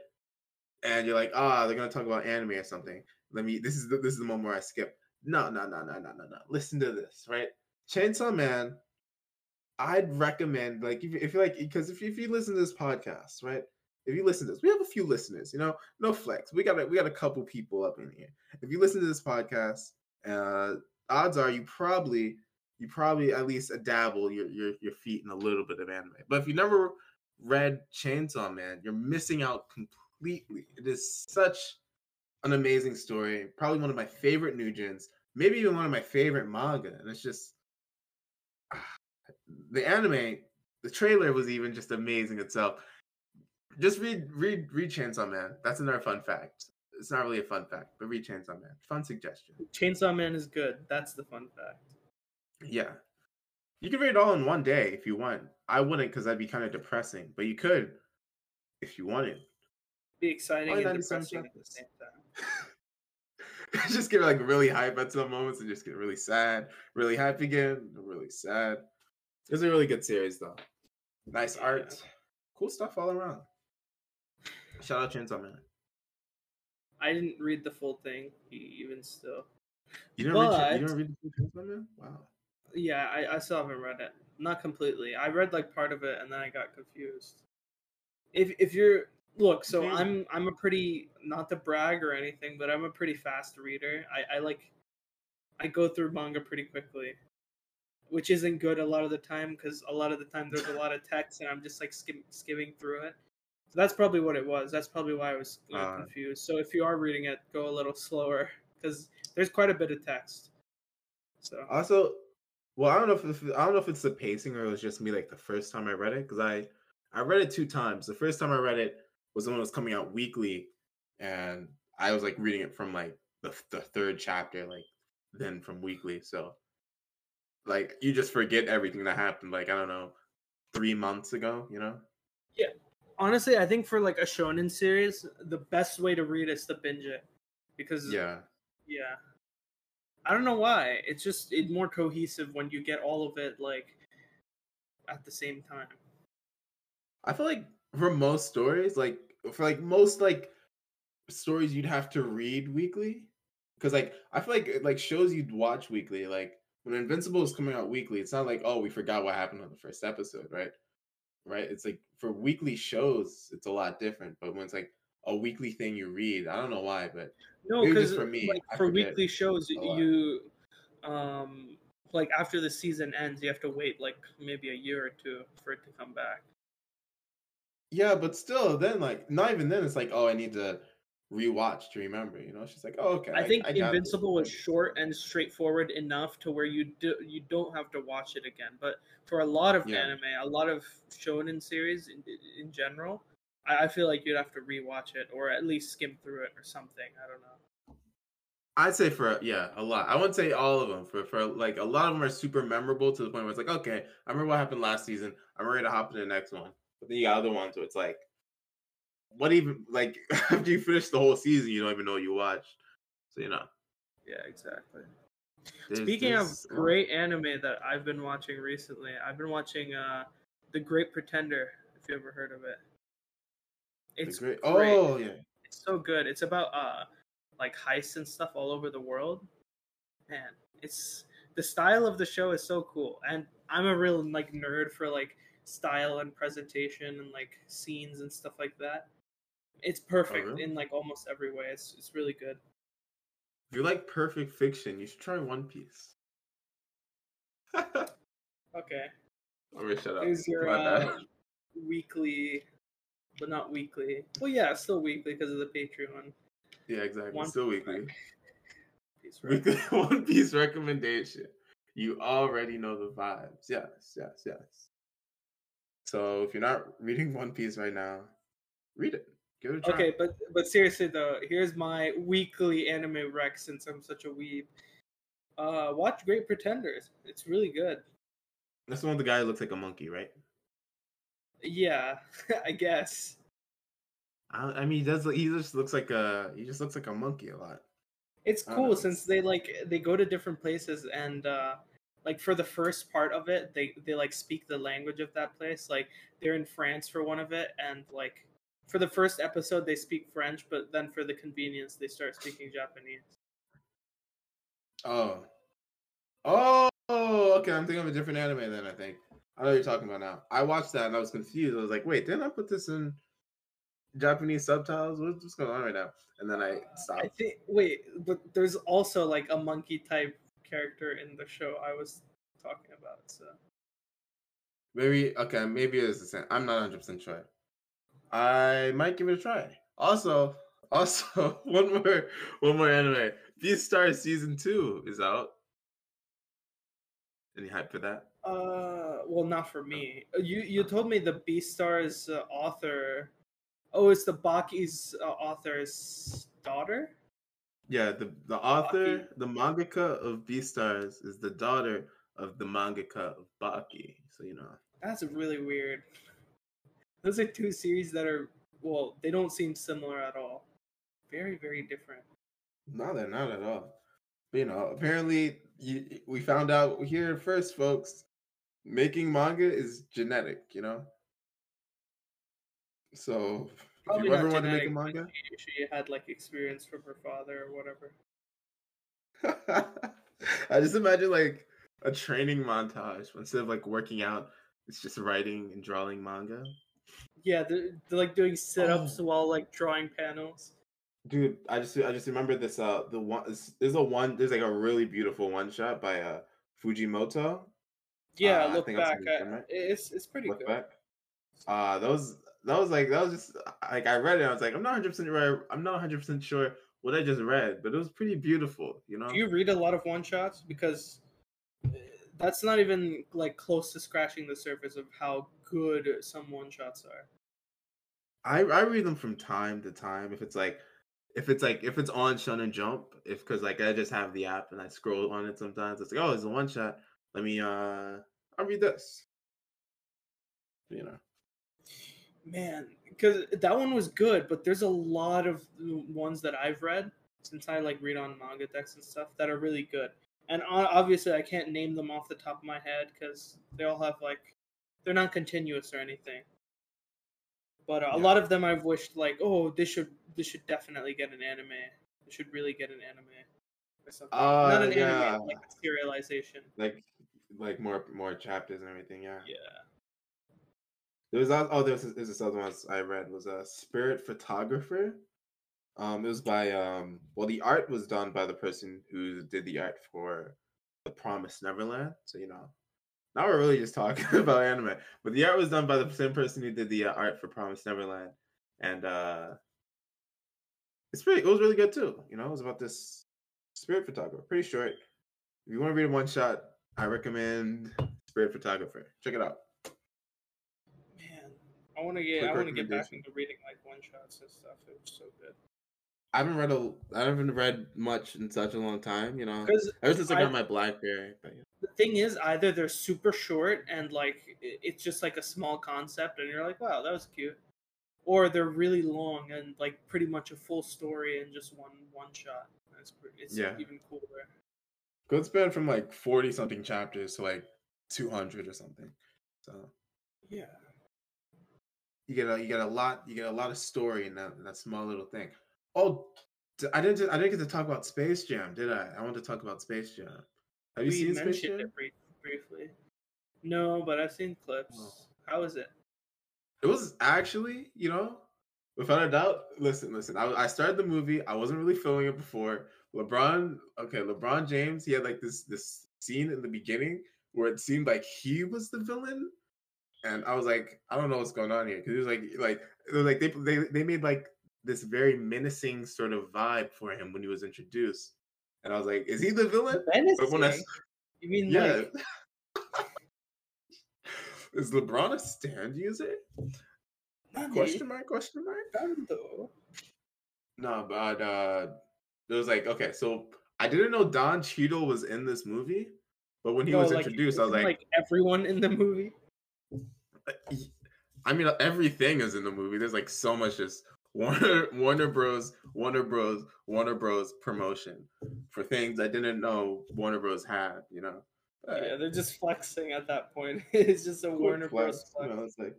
and you're like, ah, they're gonna talk about anime or something. Let me. This is the, this is the moment where I skip. No, no, no, no, no, no, no. Listen to this, right? Chainsaw Man. I'd recommend like if, if you like because if, if you listen to this podcast, right? If you listen to this, we have a few listeners, you know, no flex. We got a, we got a couple people up in here. If you listen to this podcast, uh, odds are you probably you probably at least dabble your, your your feet in a little bit of anime. But if you never read Chainsaw Man, you're missing out completely. It is such an amazing story. Probably one of my favorite Nugents. Maybe even one of my favorite manga. And it's just the anime, the trailer was even just amazing itself. Just read read read Chainsaw Man. That's another fun fact. It's not really a fun fact, but read Chainsaw Man. Fun suggestion. Chainsaw Man is good. That's the fun fact. Yeah. You can read it all in one day if you want. I wouldn't because that'd be kind of depressing, but you could if you wanted. Be exciting and 97 depressing at the same time. just get like really hype at some moments and just get really sad, really happy again, really sad. It's a really good series though. Nice Yeah. art, cool stuff all around. Shout out Chainsaw Man. I didn't read the full thing, even still. You didn't read, you didn't read the full Chainsaw Man? Wow. Yeah, I, I still haven't read it. Not completely. I read like part of it and then I got confused. If if you're look, so. I'm I'm a pretty not to brag or anything, but I'm a pretty fast reader. I, I like I go through manga pretty quickly. Which isn't good a lot of the time because a lot of the time there's a lot of text and I'm just like skim, skimming through it. So that's probably what it was. That's probably why I was Uh. confused. So if you are reading it, go a little slower because there's quite a bit of text. So Also, well, I don't know if if- I don't know if it's the pacing or it was just me like the first time I read it because I I read it two times. The first time I read it was when it was coming out weekly, and I was like reading it from like the the third chapter, like then from weekly. So, like you just forget everything that happened. Like I don't know, three months ago. You know? Yeah. Honestly, I think for like a shonen series, the best way to read is to binge it because Yeah. yeah. I don't know why. It's just it's more cohesive when you get all of it like at the same time. I feel like for most stories, like for like most like stories you'd have to read weekly. Cause like I feel like like shows you'd watch weekly, like when Invincible is coming out weekly, it's not like, oh, we forgot what happened on the first episode, right? Right? It's like for weekly shows, it's a lot different. But when it's like a weekly thing you read, I don't know why, but No, because for me, like for weekly shows, you um like after the season ends, you have to wait like maybe a year or two for it to come back. Yeah, but still, then like not even then, it's like, oh, I need to rewatch to remember. You know, she's like, oh, okay. I think got this. Invincible was short and straightforward enough to where you do you don't have to watch it again. But for a lot of Yeah. anime, a lot of shonen series in, in general, I, I feel like you'd have to rewatch it or at least skim through it or something. I don't know. I'd say for yeah, a lot. I wouldn't say all of them. For for like a lot of them are super memorable to the point where it's like, okay, I remember what happened last season. I'm ready to hop to the next one. But then you got other ones where it's like, what even like after you finish the whole season, you don't even know what you watched. So you know. Yeah, exactly. there's- Speaking there's of lot. great anime that I've been watching recently, I've been watching uh The Great Pretender, if you ever heard of it. It's great- great. Oh yeah. It's so good. It's about uh like heists and stuff all over the world. Man, it's the style of the show is so cool. And I'm a real like nerd for like style and presentation and like scenes and stuff like that. It's perfect really? in like almost every way. It's it's really good. If you like perfect fiction, you should try One Piece. Okay. Let me shut up. Here's your uh, weekly, but not weekly. Well, yeah, still weekly because of the Patreon. Yeah, exactly. One Still Piece weekly. Piece. Weekly One Piece recommendation. You already know the vibes. Yes, yes, yes. So if you're not reading One Piece right now, read it. Give it a try. Okay, but but seriously though, here's my weekly anime rec since I'm such a weeb. Uh, watch Great Pretenders. It's really good. That's the one with the guy who looks like a monkey, right? Yeah, I guess. I, I mean, he does. He just looks like a. He just looks like a monkey a lot. It's cool since they like they go to different places and uh like for the first part of it they they like speak the language of that place like they're in France for one of it and like for the first episode they speak French but then for the convenience they start speaking Japanese. Oh. Oh, okay. I'm thinking of a different anime then, I think. I know what you're talking about now. I watched that and I was confused. I was like, wait, didn't I put this in Japanese subtitles? What's, what's going on right now? And then I stopped. I think wait, but there's also like a monkey type character in the show I was talking about. So Maybe, okay, maybe it's the same. I'm not 100% sure. I might give it a try. Also, also, one more, one more anime. Beastars season two is out. Any hype for that? Uh, well, not for me. You you told me the Beastars uh, author. Oh, it's the Baki's uh, author's daughter. Yeah, the the author, the mangaka of Beastars is the daughter of the mangaka of Baki. So you know. That's really weird. Those are two series that are well, they don't seem similar at all. Very very different. No, they're not at all. But, you know, apparently you, we found out here first, folks. Making manga is genetic, you know. So Probably you ever want to make a manga, She, she had like experience from her father or whatever. I just imagine like a training montage instead of like working out. It's just writing and drawing manga. Yeah, they're, they're like doing sit ups Oh. while like drawing panels. Dude, I just I just remember this. Uh, the one there's a one there's like a really beautiful one shot by uh Fujimoto. Yeah, Uh, look back. I, right. it's it's pretty Look good. back. Uh, was that was like that was just like I read it. I was like I'm not 100 percent right. I'm not 100 percent sure what I just read, but it was pretty beautiful. You know. Do you read a lot of one shots? Because uh, that's not even like close to scratching the surface of how good some one shots are. I I read them from time to time. If it's like if it's like if it's on Shonen Jump, if because like I just have the app and I scroll on it sometimes. It's like oh, it's a one shot. Let me uh, I'll read this. You know. Man, because that one was good, but there's a lot of ones that I've read since I like read on MangaDex and stuff that are really good. And obviously, I can't name them off the top of my head because they all have like they're not continuous or anything. But uh, a lot of them I've wished like, oh, this should this should definitely get an anime. It should really get an anime or something. Uh, not an yeah. anime, like a serialization. Like like more more chapters and everything. Yeah. Yeah. There was oh there was this other one I read was a spirit photographer. Um, it was by um well the art was done by the person who did the art for the Promised Neverland. So you know, now we're really just talking about anime, but the art was done by the same person who did the uh, art for Promised Neverland, and uh, it's pretty. It was really good too. You know, it was about this spirit photographer. Pretty short. If you want to read it one shot, I recommend Spirit Photographer. Check it out. I want to get I want to get back into reading like one shots and stuff. It was so good. I haven't read a I haven't read much in such a long time, you know. Ever since I I- got my Blackberry. But yeah. the thing is, either they're super short and like it's just like a small concept, and you're like, wow, that was cute, or they're really long and like pretty much a full story in just one one shot. That's pretty, it's Yeah. even cooler. Good span from like forty something chapters to like two hundred or something. So Yeah. You get a you get a lot you get a lot of story in that in that small little thing. Oh, I didn't I didn't get to talk about Space Jam, did I? I want to talk about Space Jam. Have you we seen Space mentioned Jam? it brief, briefly. No, but I've seen clips. Oh. was it? It was actually, you know, without a doubt. Listen, listen. I, I started the movie. I wasn't really feeling it before. LeBron, okay, LeBron James. He had like this this scene in the beginning where it seemed like he was the villain, and I was like, I don't know what's going on here because it was like like it was like they they they made like this very menacing sort of vibe for him when he was introduced, and I was like, is he the villain? When I You mean yeah. like Is LeBron a stand user? Question mark? Question mark? Tanto. No, but uh it was like okay, so I didn't know Don Cheadle was in this movie, but when he No, was like, introduced, I was isn't, like, everyone in the movie. I mean, everything is in the movie. There's like so much just Warner Warner Bros. Warner Bros. Warner Bros. promotion for things I didn't know Warner Bros. had. You know, yeah, they're just flexing at that point. it's just a cool Warner flex, Bros. You know, it's like,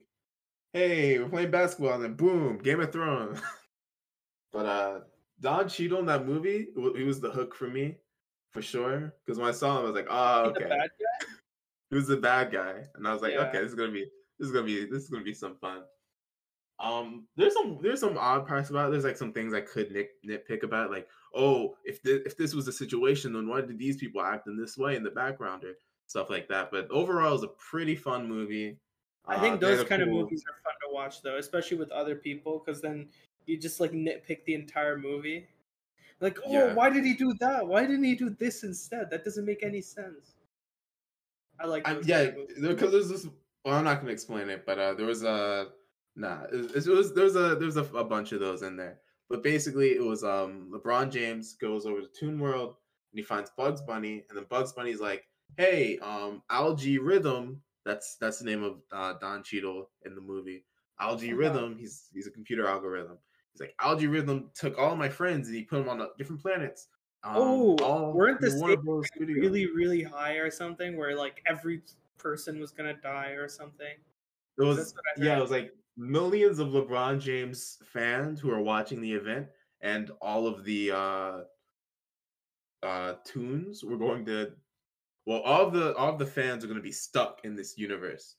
hey, we're playing basketball, and then boom, Game of Thrones. but uh, Don Cheadle in that movie, he was the hook for me, for sure. Because when I saw him, I was like, oh, okay, The bad guy? he was the bad guy, and I was like, Yeah. okay, this is gonna be, this is gonna be, this is gonna be some fun. Um, there's some there's some odd parts about it. There's like some things I could nit, nitpick about, like, oh, if this, if this was a situation, then why did these people act in this way in the background or stuff like that? But overall, it was a pretty fun movie. I Uh, think had those kind of movies are fun to watch though, especially with other people, because then you just like nitpick the entire movie. Like, oh, Yeah. why did he do that? Why didn't he do this instead? That doesn't make any sense. I like. I, yeah, kind of movies. because there's this. Well, I'm not gonna explain it, but uh, there was a nah. It was, it was there's a there's a, a bunch of those in there. But basically, it was um LeBron James goes over to Toon World and he finds Bugs Bunny, and then Bugs Bunny's like, "Hey, um, Al-G Rhythm. That's that's the name of uh, Don Cheadle in the movie. Al-G Uh-huh. Rhythm. He's he's a computer algorithm. He's like Al-G Rhythm took all my friends and he put them on uh, different planets. Um, Oh, weren't the Warner stakes Bros. Studio. really, really high or something, where like every person was gonna die or something. It was That's what I yeah, it was like millions of LeBron James fans who are watching the event, and all of the uh uh tunes were going to well, all of the all of the fans are going to be stuck in this universe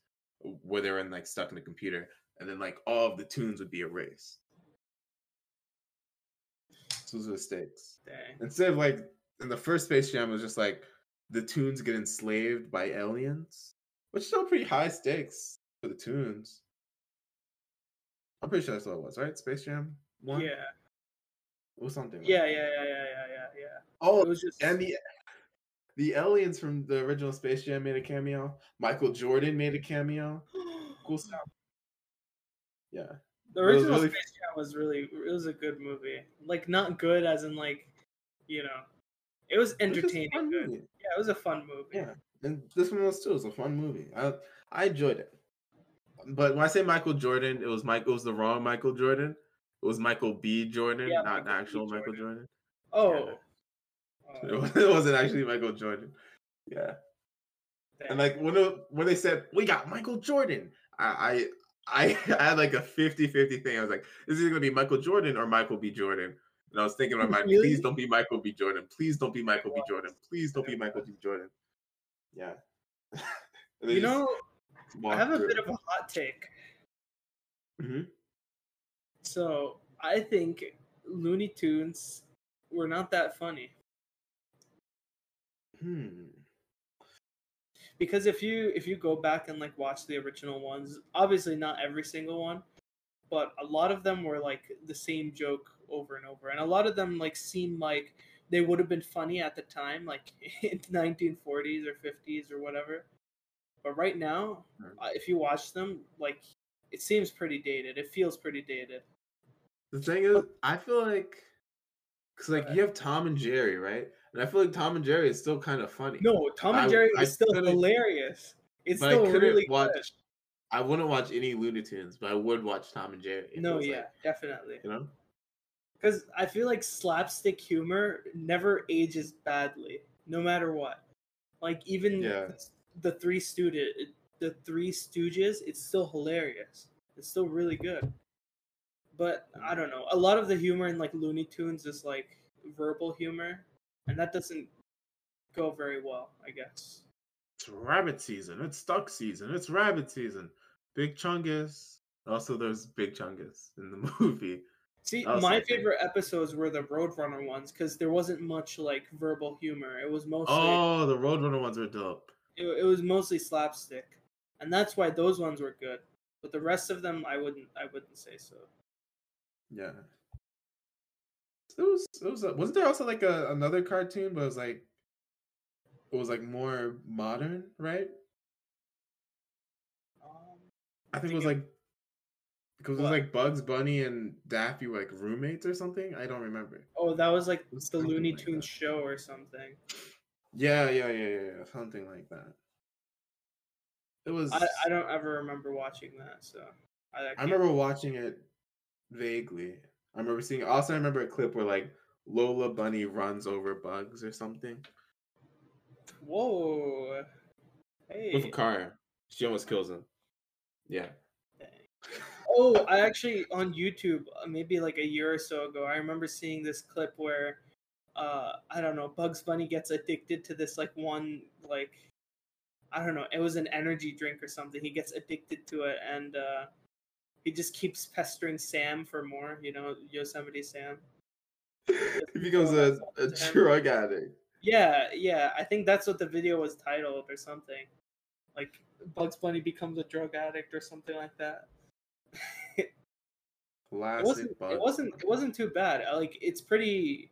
where they're in like stuck in the computer, and then like all of the tunes would be erased. So those are the stakes. Dang. Instead of like in the first Space Jam, it was just like the tunes get enslaved by aliens, which is still pretty high stakes for the tunes. I'm pretty sure that's what it was, right? Space Jam one. Yeah, it was something. like yeah, yeah, yeah, yeah, yeah, yeah, yeah. Oh, It was just and the the aliens from the original Space Jam made a cameo. Michael Jordan made a cameo. Cool stuff. Yeah. The original really- Space Jam was really it was a good movie. Like not good as in like, you know, it was It was entertaining. Good. movie. Yeah, it was a fun movie. Yeah, and this one was too. It was a fun movie. I I enjoyed it. But when I say Michael Jordan, it was. It was the wrong Michael Jordan. It was Michael B. Jordan, Yeah, not Michael actual Michael Jordan. Oh. Yeah. It Oh, it wasn't actually Michael Jordan. Yeah, and like when it, when they said we got Michael Jordan, I I I had like a 50-50 thing. I was like, is it gonna be Michael Jordan or Michael B. Jordan? And I was thinking in my mind, Really? please don't be Michael B. Jordan. Please don't be Michael B. Jordan. Please don't be Michael. B. Jordan. Yeah. You know, I have a bit it. of a hot take. Mhm. So I think Looney Tunes were not that funny Hmm. because if you if you go back and like watch the original ones, obviously not every single one, but a lot of them were like the same joke over and over, and a lot of them like seem like they would have been funny at the time, like in 1940s or 50s or whatever. But right now, uh, if you watch them, like it seems pretty dated. It feels pretty dated. The thing is, I feel like, cause like you have Tom and Jerry, right? And I feel like Tom and Jerry is still kind of funny. No, Tom and Jerry I is still hilarious. It's but still really watch. good. I wouldn't watch any Looney Tunes, but I would watch Tom and Jerry. No, yeah, like, definitely. you know. Because I feel like slapstick humor never ages badly, no matter what. Like even Yeah. the Three student, the Three Stooges, it's still hilarious. It's still really good. But I don't know. A lot of the humor in like Looney Tunes is like verbal humor, and that doesn't go very well, I guess. It's rabbit season. It's duck season. It's rabbit season. Big Chungus. Also, there's Big Chungus in the movie. See, my favorite episodes were the Roadrunner ones because there wasn't much like verbal humor. It was mostly Oh, the Roadrunner ones were dope. it, it was mostly slapstick, and that's why those ones were good. But the rest of them, I wouldn't, I wouldn't say so. Yeah. It was. It was. A, wasn't there also like a another cartoon, but it was like. It was like more modern, right? Um, I think it was like. Because it was like Bugs Bunny and Daffy were like roommates or something. I don't remember. oh, that was like was the Looney like Tunes that. show or something. Yeah, yeah, yeah, yeah, yeah, something like that. It was. I, I don't ever remember watching that, so I, I, I remember watching it vaguely. I remember seeing. Also, I remember a clip where like Lola Bunny runs over bugs or something Whoa, hey. with a car. She almost kills him. Yeah. Oh, I actually on YouTube, uh, maybe like a year or so ago, I remember seeing this clip where, uh, I don't know, Bugs Bunny gets addicted to this like one like, I don't know, it was an energy drink or something. He gets addicted to it, and uh, he just keeps pestering Sam for more. You know, Yosemite Sam. he becomes a, a drug addict. Yeah, yeah, I think that's what the video was titled or something. Like Bugs Bunny becomes a drug addict or something like that. it wasn't it wasn't it wasn't too bad like it's pretty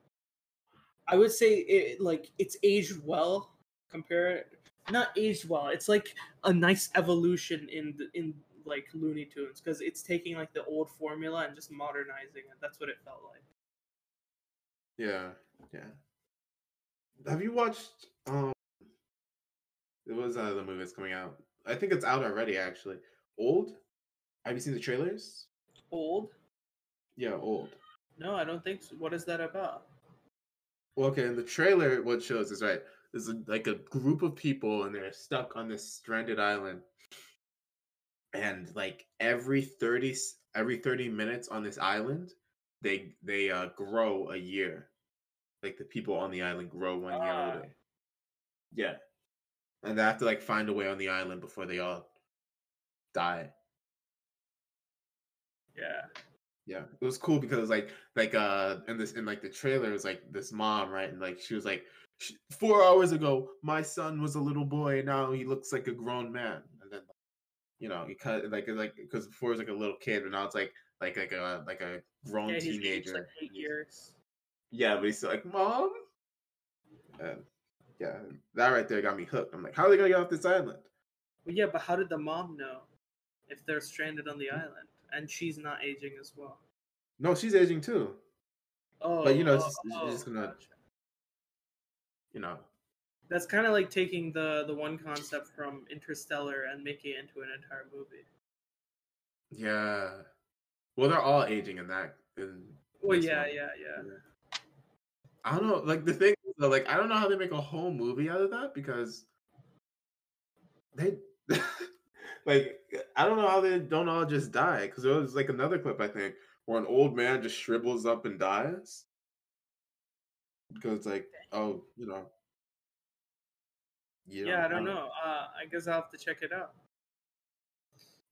i would say it like it's aged well compare not aged well it's like a nice evolution in the in like looney tunes because it's taking like the old formula and just modernizing it that's what it felt like Yeah, yeah. Have you watched? Um, it was uh, the movie that's coming out. I think it's out already. Actually, old. Have you seen the trailers? old Yeah, old. no i don't think so what is that about Well, okay, in the trailer, what shows is right. There's a, like a group of people, and they're stuck on this stranded island. And like every thirty every thirty minutes on this island, they they uh, grow a year. Like the people on the island grow one year Ah. older. Yeah, and they have to like find a way on the island before they all die. Yeah. Yeah, it was cool because like like uh in this in like the trailer it was like this mom right and like she was like "Sh- four hours ago my son was a little boy and now he looks like a grown man. And then you know he cut like like because before it was like a little kid and now it's like like like a like a grown yeah teenager like eight years. Yeah but he's like mom? And yeah that right there got me hooked. I'm like how are they gonna get off this island? Well, yeah but how did the mom know if they're stranded on the island and she's not aging as well no she's aging too oh but you know, oh, just- it's oh, just gonna- gotcha. you know That's kind of like taking the the one concept from Interstellar and making it into an entire movie. yeah well they're all aging in that in Well, this yeah, yeah, yeah. I don't know. Like the thing, though, like I don't know how they make a whole movie out of that because they, like, I don't know how they don't all just die. Because there was like another clip I think where an old man just shrivels up and dies because it's like, oh, you know, you Yeah, I don't know. Uh, I guess I'll have to check it out.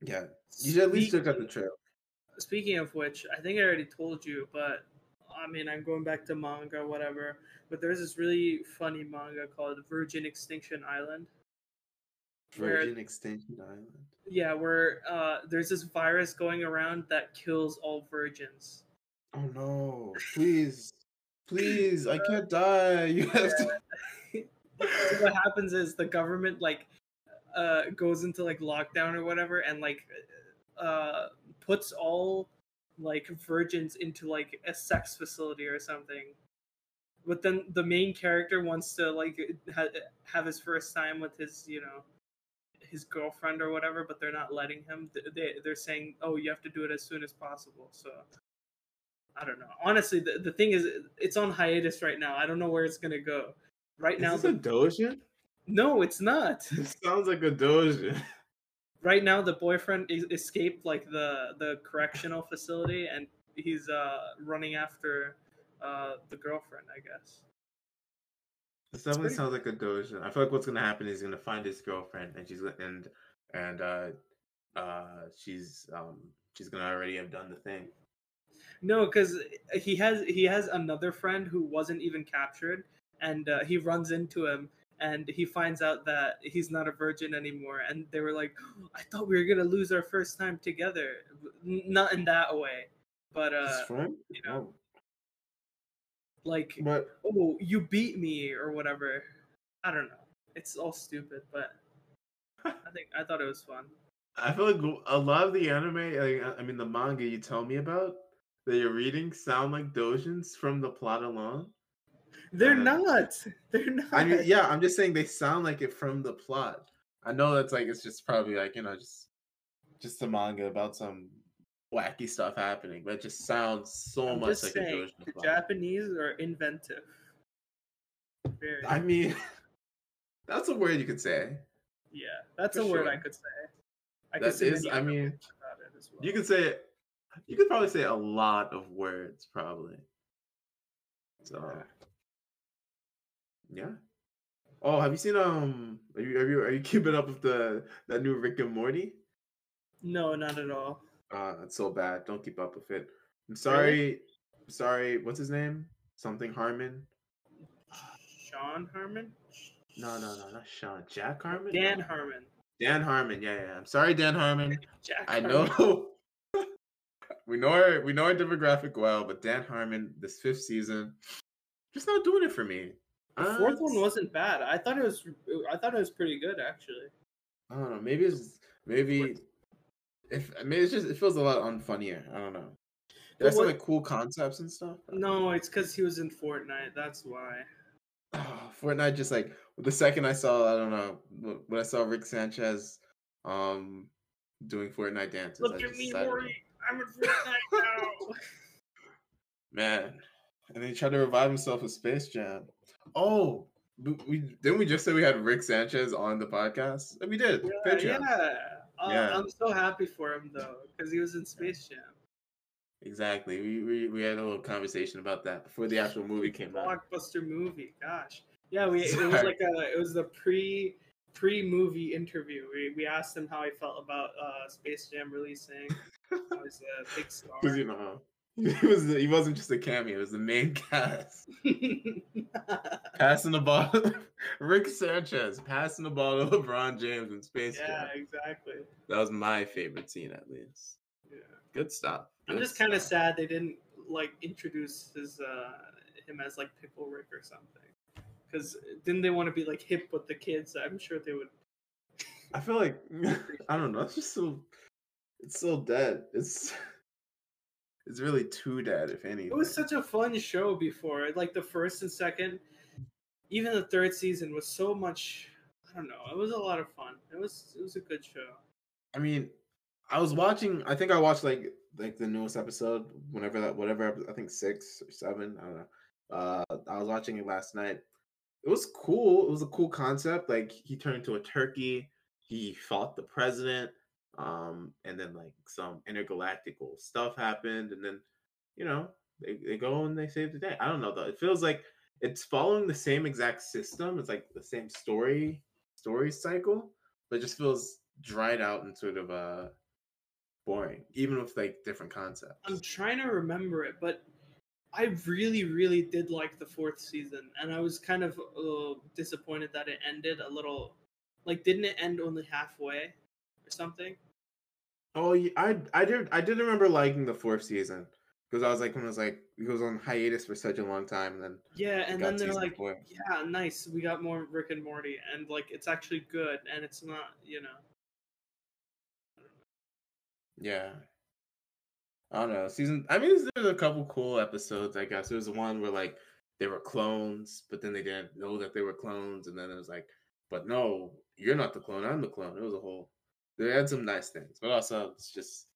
Yeah, you should at least check out the trailer. Speaking of which, I think I already told you, but I mean, I'm going back to manga, whatever. But there's this really funny manga called Virgin Extinction Island. Where- Virgin Extinction Island. Yeah, where uh, there's this virus going around that kills all virgins. Oh no! Please, please! I can't die. You have to. so what happens is the government like uh goes into like lockdown or whatever and like uh puts all like virgins into like a sex facility or something but then the main character wants to like ha- have his first time with his you know his girlfriend or whatever, but they're not letting him. They they're saying, "Oh, you have to do it as soon as possible." So I don't know. Honestly, the, the thing is, it's on hiatus right now. I don't know where it's gonna go. Right Is now, this the, a dojin? no, it's not. It sounds like a dojin. right now the boyfriend es- escaped like the the correctional facility and he's uh running after uh the girlfriend i guess This definitely sounds like a dojin. I feel like what's gonna happen is he's gonna find his girlfriend and she's gonna and and uh uh she's um she's gonna already have done the thing. no because he has he has another friend who wasn't even captured and uh, he runs into him and he finds out that he's not a virgin anymore and they were like i thought we were gonna lose our first time together not in that way but uh you know. Like but oh you beat me or whatever. I don't know. It's all stupid but i think i thought it was fun. I feel like a lot of the anime, like, I mean the manga you tell me about that you're reading sound like dojins from the plot alone. they're Uh, not. They're not I mean, yeah, I'm just saying they sound like it from the plot. I know that's like it's just probably like you know just just a manga about some wacky stuff happening, but it just sounds so I'm much like saying, a the plot. japanese are inventive very I mean, that's a word you could say. yeah that's for a word i could say i That could say is- I mean, about it as well. You could say you could probably say a lot of words, probably. So, yeah. Oh, have you seen um? Are you are you are you keeping up with the that new Rick and Morty? no not at all Uh, it's so bad. Don't keep up with it. I'm sorry. Sorry. What's his name? Something Harmon. sean harmon No, no, no, not Sean. Jack Harmon. dan No. harmon Dan Harmon. Yeah, yeah. I'm sorry, Dan Harmon. jack I Harmon. know. we know our we know our demographic well, but Dan Harmon, this fifth season, just not doing it for me. the Uh, fourth one wasn't bad i thought it was i thought it was pretty good actually I don't know. Maybe it's maybe if I mean, it's just it feels a lot unfunnier. I don't know. There's some like cool concepts and stuff. no it's because he was in fortnite that's why Oh, Fortnite just like the second I saw I don't know when I saw Rick Sanchez um doing Fortnite dances. look I at me Morty. i'm in fortnite now man. And then he tried to revive himself with Space Jam. Oh, we, we didn't we just say we had Rick Sanchez on the podcast? And we did. Yeah, Patreon. yeah. Uh, Yeah. I'm so happy for him though, because he was in Space Jam. Exactly. We, we we had a little conversation about that before the actual movie came out. Blockbuster movie. Gosh. Yeah, we it was like a it was the pre pre movie interview. We we asked him how he felt about uh Space Jam releasing. How he's a big star. You know he was the, he wasn't just a cameo; he was the main cast. Passing the ball, Rick Sanchez passing the ball to LeBron James in Space yeah, Jam. exactly. That was my favorite scene, at least. Yeah. Good stuff. I'm just kind of sad they didn't like introduce his uh him as like Pickle Rick or something. Because didn't they want to be like hip with the kids? I'm sure they would. I feel like I don't know. It's just so it's so dead. It's it's really too dead, if anything. It was such a fun show before. Like the first and second, even the third season was so much. I don't know. It was a lot of fun. It was it was a good show. I mean, I was watching. I think I watched like like the newest episode, whenever that whatever. I think six or seven. I don't know. Uh, I was watching it last night. It was cool. It was a cool concept. Like he turned into a turkey. He fought the president. Um, and then like some intergalactical stuff happened, and then you know they, they go and they save the day. I don't know though. It feels like it's following the same exact system. It's like the same story story cycle, but it just feels dried out and sort of uh boring, even with like different concepts. I'm trying to remember it, but I really, really did like the fourth season, and I was kind of uh, disappointed that it ended a little. Like, didn't it end only halfway or something? Oh, yeah, I I did I did remember liking the fourth season because I was like when it was like it was on hiatus for such a long time, and then Yeah, and then they're like, four. yeah, nice. We got more Rick and Morty, and like it's actually good, and it's not, you know. Yeah. I don't know. Season I mean there's a couple cool episodes, I guess. There was one where like they were clones, but then they didn't know that they were clones, and then it was like, but no, you're not the clone, I'm the clone. It was a whole. They had some nice things, but also it's just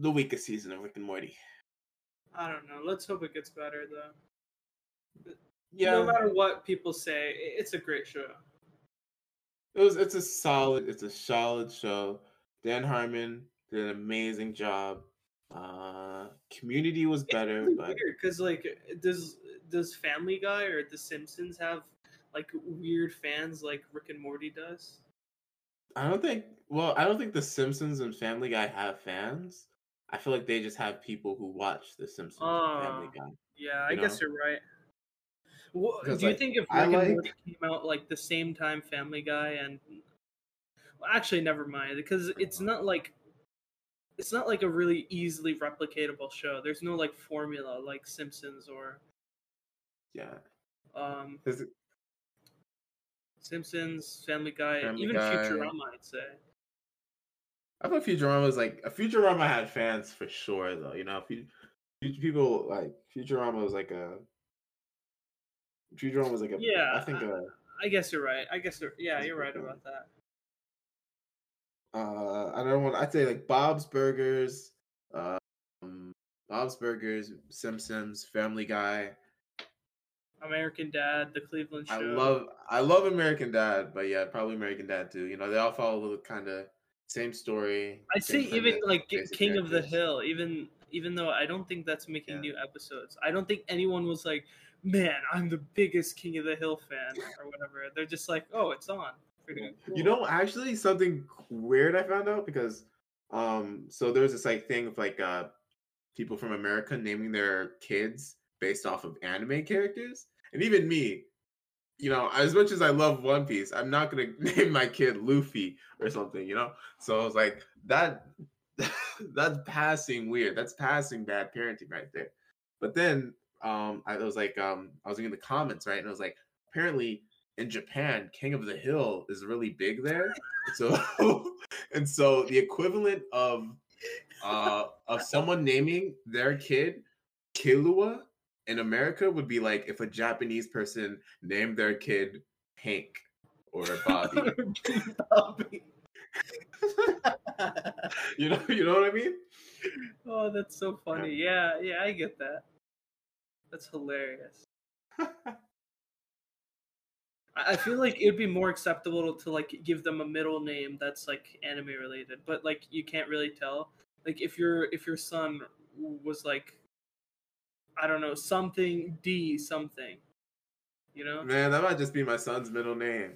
the weakest season of Rick and Morty. I don't know. Let's hope it gets better though. Yeah, No matter what people say, it's a great show. it was. It's a solid. It's a solid show. Dan Harmon did an amazing job. Uh, Community was better, It's really but weird because like does does Family Guy or The Simpsons have like weird fans like Rick and Morty does? I don't think. Well, I don't think The Simpsons and Family Guy have fans. I feel like they just have people who watch The Simpsons and Family Oh. Guy. Yeah, I You guess you're right. Wha- Because, do you like, think if Rick I and like- Morty came out like the same time Family Guy and well, actually never mind because it's not like it's not like a really easily replicatable show. There's no like formula like Simpsons or Yeah. um 'Cause it- Simpsons, Family Guy, Family even Guy. Futurama, I'd say. I thought Futurama was like a Futurama had fans for sure though. You know, people like Futurama was like a Futurama was like a Yeah, I think a I guess you're right. I guess you're, yeah, you're right about that. uh I don't want I'd say like Bob's Burgers, um Bob's Burgers, Simpsons, Family Guy. American Dad, The Cleveland Show. I love I love American Dad, but yeah, probably American Dad too. You know, they all follow the kind of same story. Same say even like King of the. Hill, even even though I don't think that's making Yeah. new episodes. I don't think anyone was like, "Man, I'm the biggest King of the Hill fan" or whatever. They're just like, "Oh, it's on." Cool. You know, actually, something weird I found out because, um, so there's this like thing of like uh, people from America naming their kids based off of anime characters, and even me, you know, as much as I love One Piece, I'm not gonna name my kid Luffy or something, you know. So I was like, that, that's passing weird. That's passing bad parenting right there. But then, um, I was like, um, I was in the comments, right, and I was like, apparently in Japan, King of the Hill is really big there. So and so the equivalent of uh of someone naming their kid Killua in America would be like if a Japanese person named their kid Hank or Bobby. you know, you know what I mean? oh, that's so funny. Yeah, yeah, I get that. That's hilarious. I I feel like it'd be more acceptable to like give them a middle name that's like anime related, but like you can't really tell. Like if your if your son was like, I don't know, something D something, you know? Man, that might just be my son's middle name.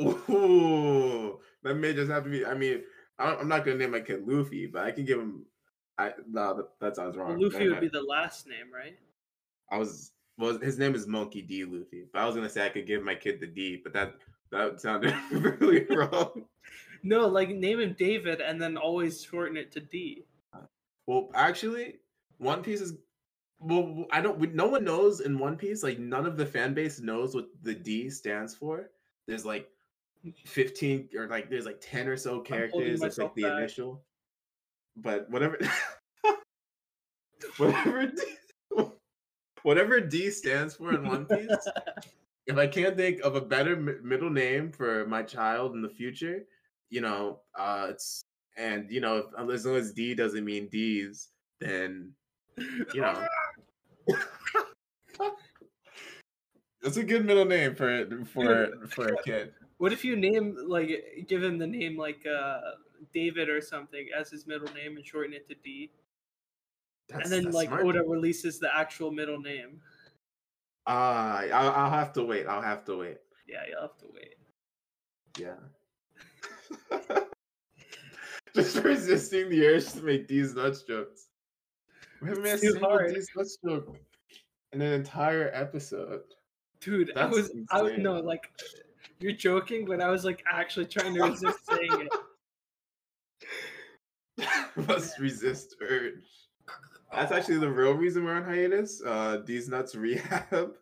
Ooh, that may just have to be. I mean, I'm not gonna name my kid Luffy, but I can give him. I no, that, that sounds Well, wrong. Luffy That- would be the last name, right? I was well. His name is Monkey D. Luffy, but I was gonna say I could give my kid the D, but that that sounded really wrong. No, like name him David and then always shorten it to D. Well, actually, One Piece is. Well, I don't. we- No one knows in One Piece. Like none of the fan base knows what the D stands for. There's like fifteen or like there's like ten or so characters. That's myself like the back. initial. But whatever. whatever. D, whatever D stands for in One Piece. if I can't think of a better mi- middle name for my child in the future, you know, uh, it's and you know, if, as long as D doesn't mean D's, then you know, that's a good middle name for for for a kid. What if you name like give him the name like uh David or something as his middle name and shorten it to D, That's, and then like smart. Oda releases the actual middle name? Ah, I'll, I'll have to wait. I'll have to wait. Yeah, you'll have to wait. Yeah. Just resisting the urge to make these nuts jokes. We haven't made a single hard. nuts joke in an entire episode. Dude, I That's was I would insane. no like you're joking, but I was like actually trying to resist saying it. Must resist urge. That's actually the real reason we're on hiatus. Uh, these nuts rehab.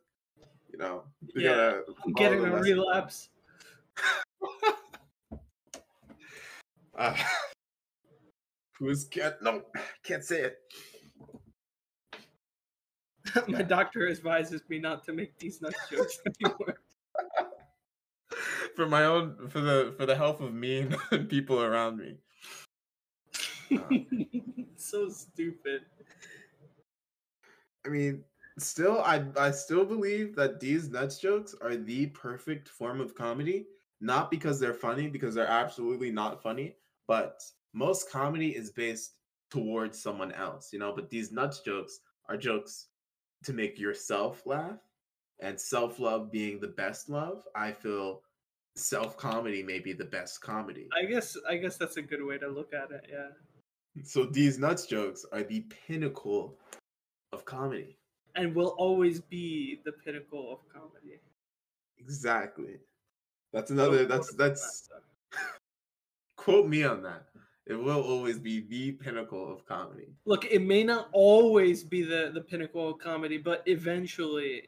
You know, we Yeah, gotta I'm getting a relapse. Uh, who's can't no can't say it. My doctor advises me not to make these nuts jokes anymore. for my own for the for the health of me and people around me. so stupid. I mean, still, I I still believe that these nuts jokes are the perfect form of comedy. Not because they're funny, because they're absolutely not funny. But most comedy is based towards someone else, you know. But these nuts jokes are jokes to make yourself laugh, and self love being the best love. I feel self comedy may be the best comedy. I guess I guess that's a good way to look at it. Yeah. So these nuts jokes are the pinnacle of comedy. And will always be the pinnacle of comedy. Exactly. That's another that's that's quote me on that. It will always be the pinnacle of comedy. Look, it may not always be the the pinnacle of comedy, but eventually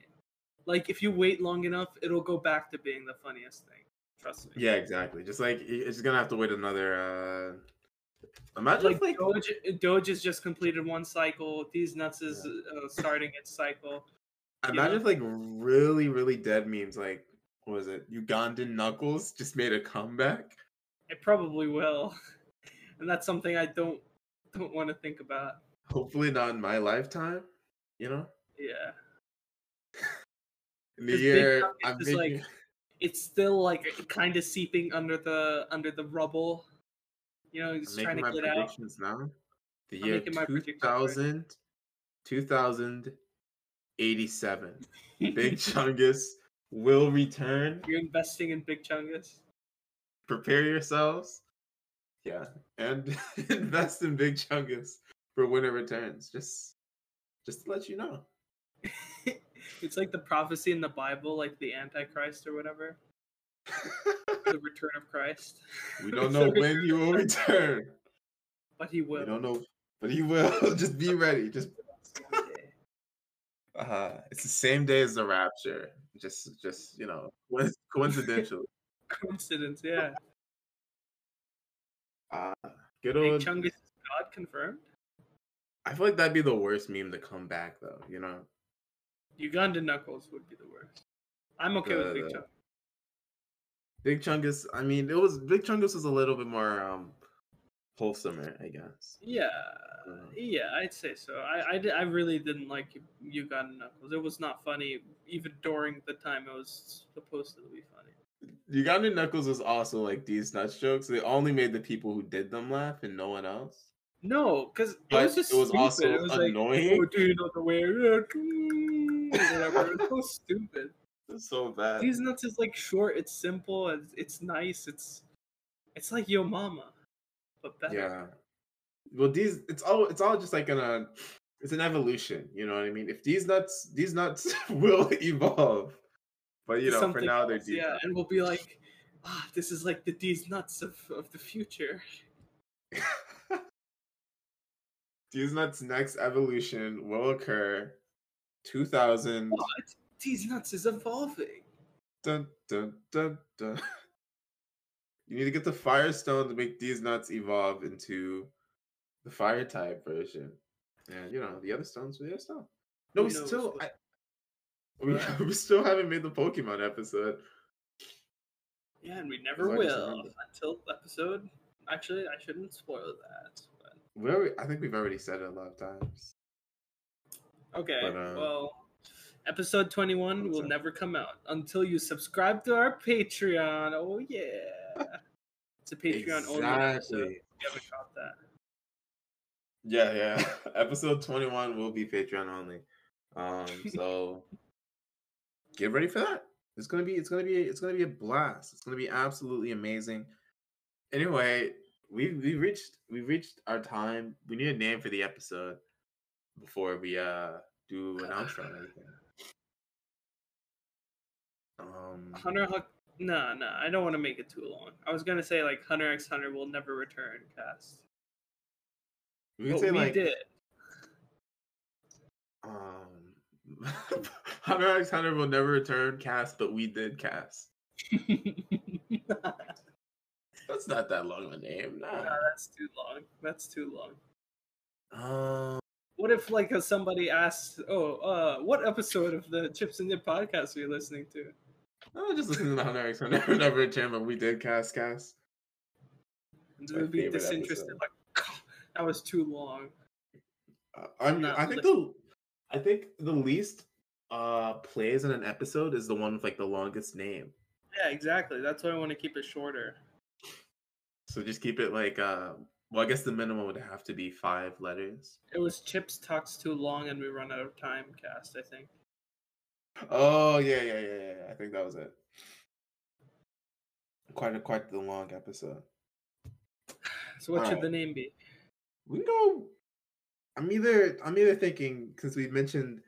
like if you wait long enough, it'll go back to being the funniest thing. Trust me. Yeah, exactly. Just like it's gonna have to wait another uh Imagine like, like Doge, Doge has just completed one cycle. These nuts is yeah. uh, starting its cycle. Imagine if like really, really dead memes like what was it? Ugandan Knuckles just made a comeback. It probably will, and that's something I don't don't want to think about. Hopefully not in my lifetime. You know. Yeah. in the year, I'm making... like it's still like kind of seeping under the under the rubble you know, he's I'm trying to get out. Now. The year 2000, 2087. Big Chungus will return. You're investing in Big Chungus. Prepare yourselves. Yeah, and invest in Big Chungus for when it returns. Just, just to let you know. it's like the prophecy in the Bible, like the Antichrist or whatever the return of Christ. We don't know when he will return. But he will. We don't know, but he will. Just be ready. Just uh, it's the same day as the rapture. Just, just you know, coincidental. Coincidence, yeah. Uh, good old. Chungus God confirmed. I feel like that'd be the worst meme to come back, though. You know. Uganda Knuckles would be the worst. I'm okay the, with Big Chungus. Big Chungus, I mean, it was Big Chungus was a little bit more um wholesomer, I guess. Yeah, uh, yeah, I'd say so. I, I, I really didn't like Uganda Knuckles. It was not funny, even during the time it was supposed to be funny. Uganda Knuckles was also like these nuts jokes. They only made the people who did them laugh and no one else. No, because it was just it was stupid. also it was annoying. Like, oh, do you know the way? Whatever. It so stupid. It's so bad. These nuts is like short. It's simple. It's, it's nice. It's it's like Yo Mama, but better. Yeah. Well, these it's all it's all just like an uh, it's an evolution. You know what I mean? If these nuts these nuts will evolve, but you know for now they're else, yeah, and we'll be like, ah, this is like the these nuts of of the future. these nuts next evolution will occur 2000 what? These nuts is evolving. Dun dun dun dun. You need to get the Firestone to make these nuts evolve into the Fire type version. And you know, the other stones, with the other stone. No, we still I, we, we still haven't made the Pokemon episode. Yeah, and we never will until episode. Actually, I shouldn't spoil that. But... We already, I think we've already said it a lot of times. Okay, but, um, well, Episode 21 will never come out until you subscribe to our Patreon. Oh, yeah. It's a Patreon exactly. only episode. You haven't caught that. Yeah, yeah. episode 21 will be Patreon only. Um, so get ready for that. It's gonna be it's gonna be it's gonna be a blast. It's gonna be absolutely amazing. Anyway, we we reached we reached our time. We need a name for the episode before we uh do an outro and everything. Um, Hunter Huck. No, no, I don't want to make it too long. I was gonna say like Hunter X Hunter will never return cast. We can say we like did. Um, Hunter X Hunter will never return cast, but we did cast. that's not that long of a name. Nah. No, that's too long. That's too long. Um, what if like somebody asks, "Oh, uh, what episode of the Chips and Dip podcast are you listening to?" No, just listening to the Hunter X Hunter Never Return, but we did cast cast. It my would be disinterested. episode. Like that was too long. Uh, I'm, Not I think the I think the least uh plays in an episode is the one with like the longest name. Yeah, exactly. That's why I want to keep it shorter. So just keep it like uh well I guess the minimum would have to be five letters. It was Chips talks too long and we run out of time. Cast, I think. Oh yeah, yeah, yeah, yeah. I think that was it. Quite a quite the long episode. So what should Alright. the name be? We can go. I'm either I'm either thinking because we mentioned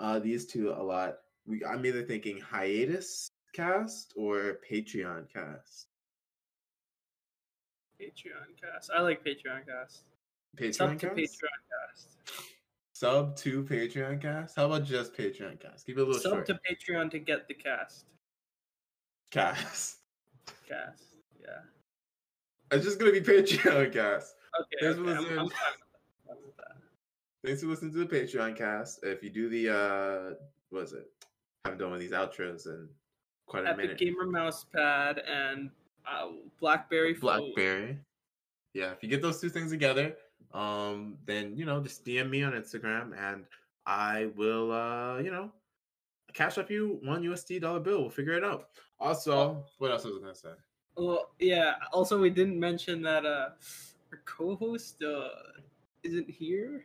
uh these two a lot. We I'm either thinking hiatus cast or Patreon cast. Patreon cast. I like Patreon cast. Patreon Sub to cast. Patreon cast. Sub to Patreon cast. How about just Patreon cast? Keep it a little Sub short. to Patreon to get the cast. cast. Cast. Yeah. It's just gonna be Patreon cast. Okay. Okay, was I'm, in- I'm fine with that. I'm fine with that. Thanks for listening to the Patreon cast. If you do the uh what is it? I haven't done one of these outros in quite a Epic minute. Gamer mouse pad and uh, BlackBerry phone. Blackberry. Yeah, if you get those two things together, um, then you know, just DM me on Instagram and I will uh, you know, cash up you one USD dollar bill. We'll figure it out. Also, what else was I gonna say? Well, yeah. Also, we didn't mention that uh, our co-host uh isn't here.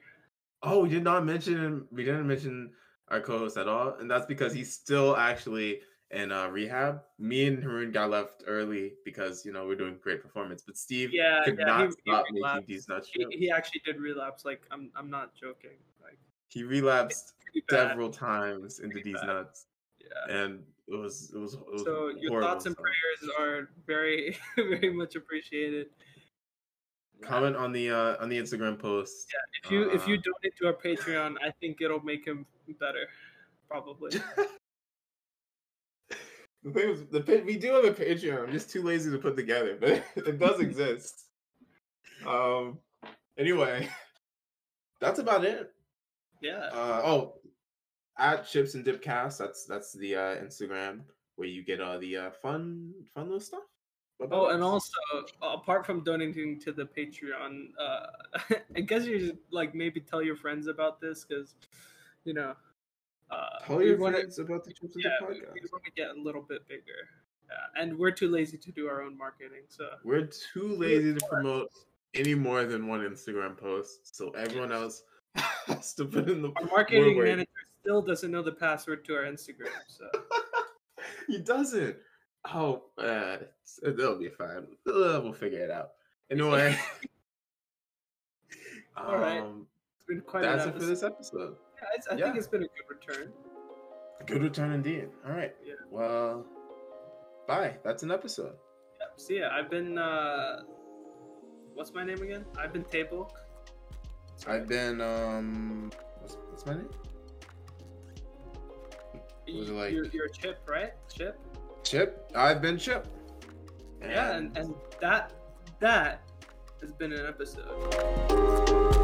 Oh, we did not mention we didn't mention our co-host at all, and that's because he's still actually in uh, rehab. Me and Haroon got left early because you know we're doing great performance, but Steve Yeah, could yeah, not he- he stop making these nuts. He, he actually did relapse. Like, I'm I'm not joking. Like, He relapsed several times into these bad. nuts, Yeah. and it was it was. It was So your thoughts and stuff. prayers are very very much appreciated. Yeah. Comment on the uh on the Instagram post. Yeah, If you if you uh, donate to our Patreon, I think it'll make him better. Probably. The thing is, the pa- we do have a Patreon. I'm just too lazy to put together, but it does exist. Um. Anyway, that's about it. Yeah. Uh, oh, at Chips and Dipcast. That's that's the uh, Instagram where you get all the uh, fun fun little stuff. Oh, and also apart from donating to the Patreon, uh, I guess you should like maybe tell your friends about this because, you know, uh, tell we your wanna- friends about the Chips Yeah, Dip we, podcast. want to get a little bit bigger, yeah, and we're too lazy to do our own marketing. So We're too lazy to promote any more than one Instagram post, so everyone else has to put in the. our marketing manager still doesn't know the password to our Instagram. So he doesn't. Oh, uh, it'll be fine. Uh, we'll figure it out. Anyway. All right. um, it's been quite. That's it for this episode. Yeah, it's, I Yeah. think it's been a good return. Good return indeed. All right. Yeah. Well, bye. That's an episode. Yeah. see yeah, I've been. uh What's my name again? I've been Table. I've been um. What's, what's my name? was it like- you're, you're Chip, right? Chip. Chip. I've been Chip. Yeah, and, and that that has been an episode.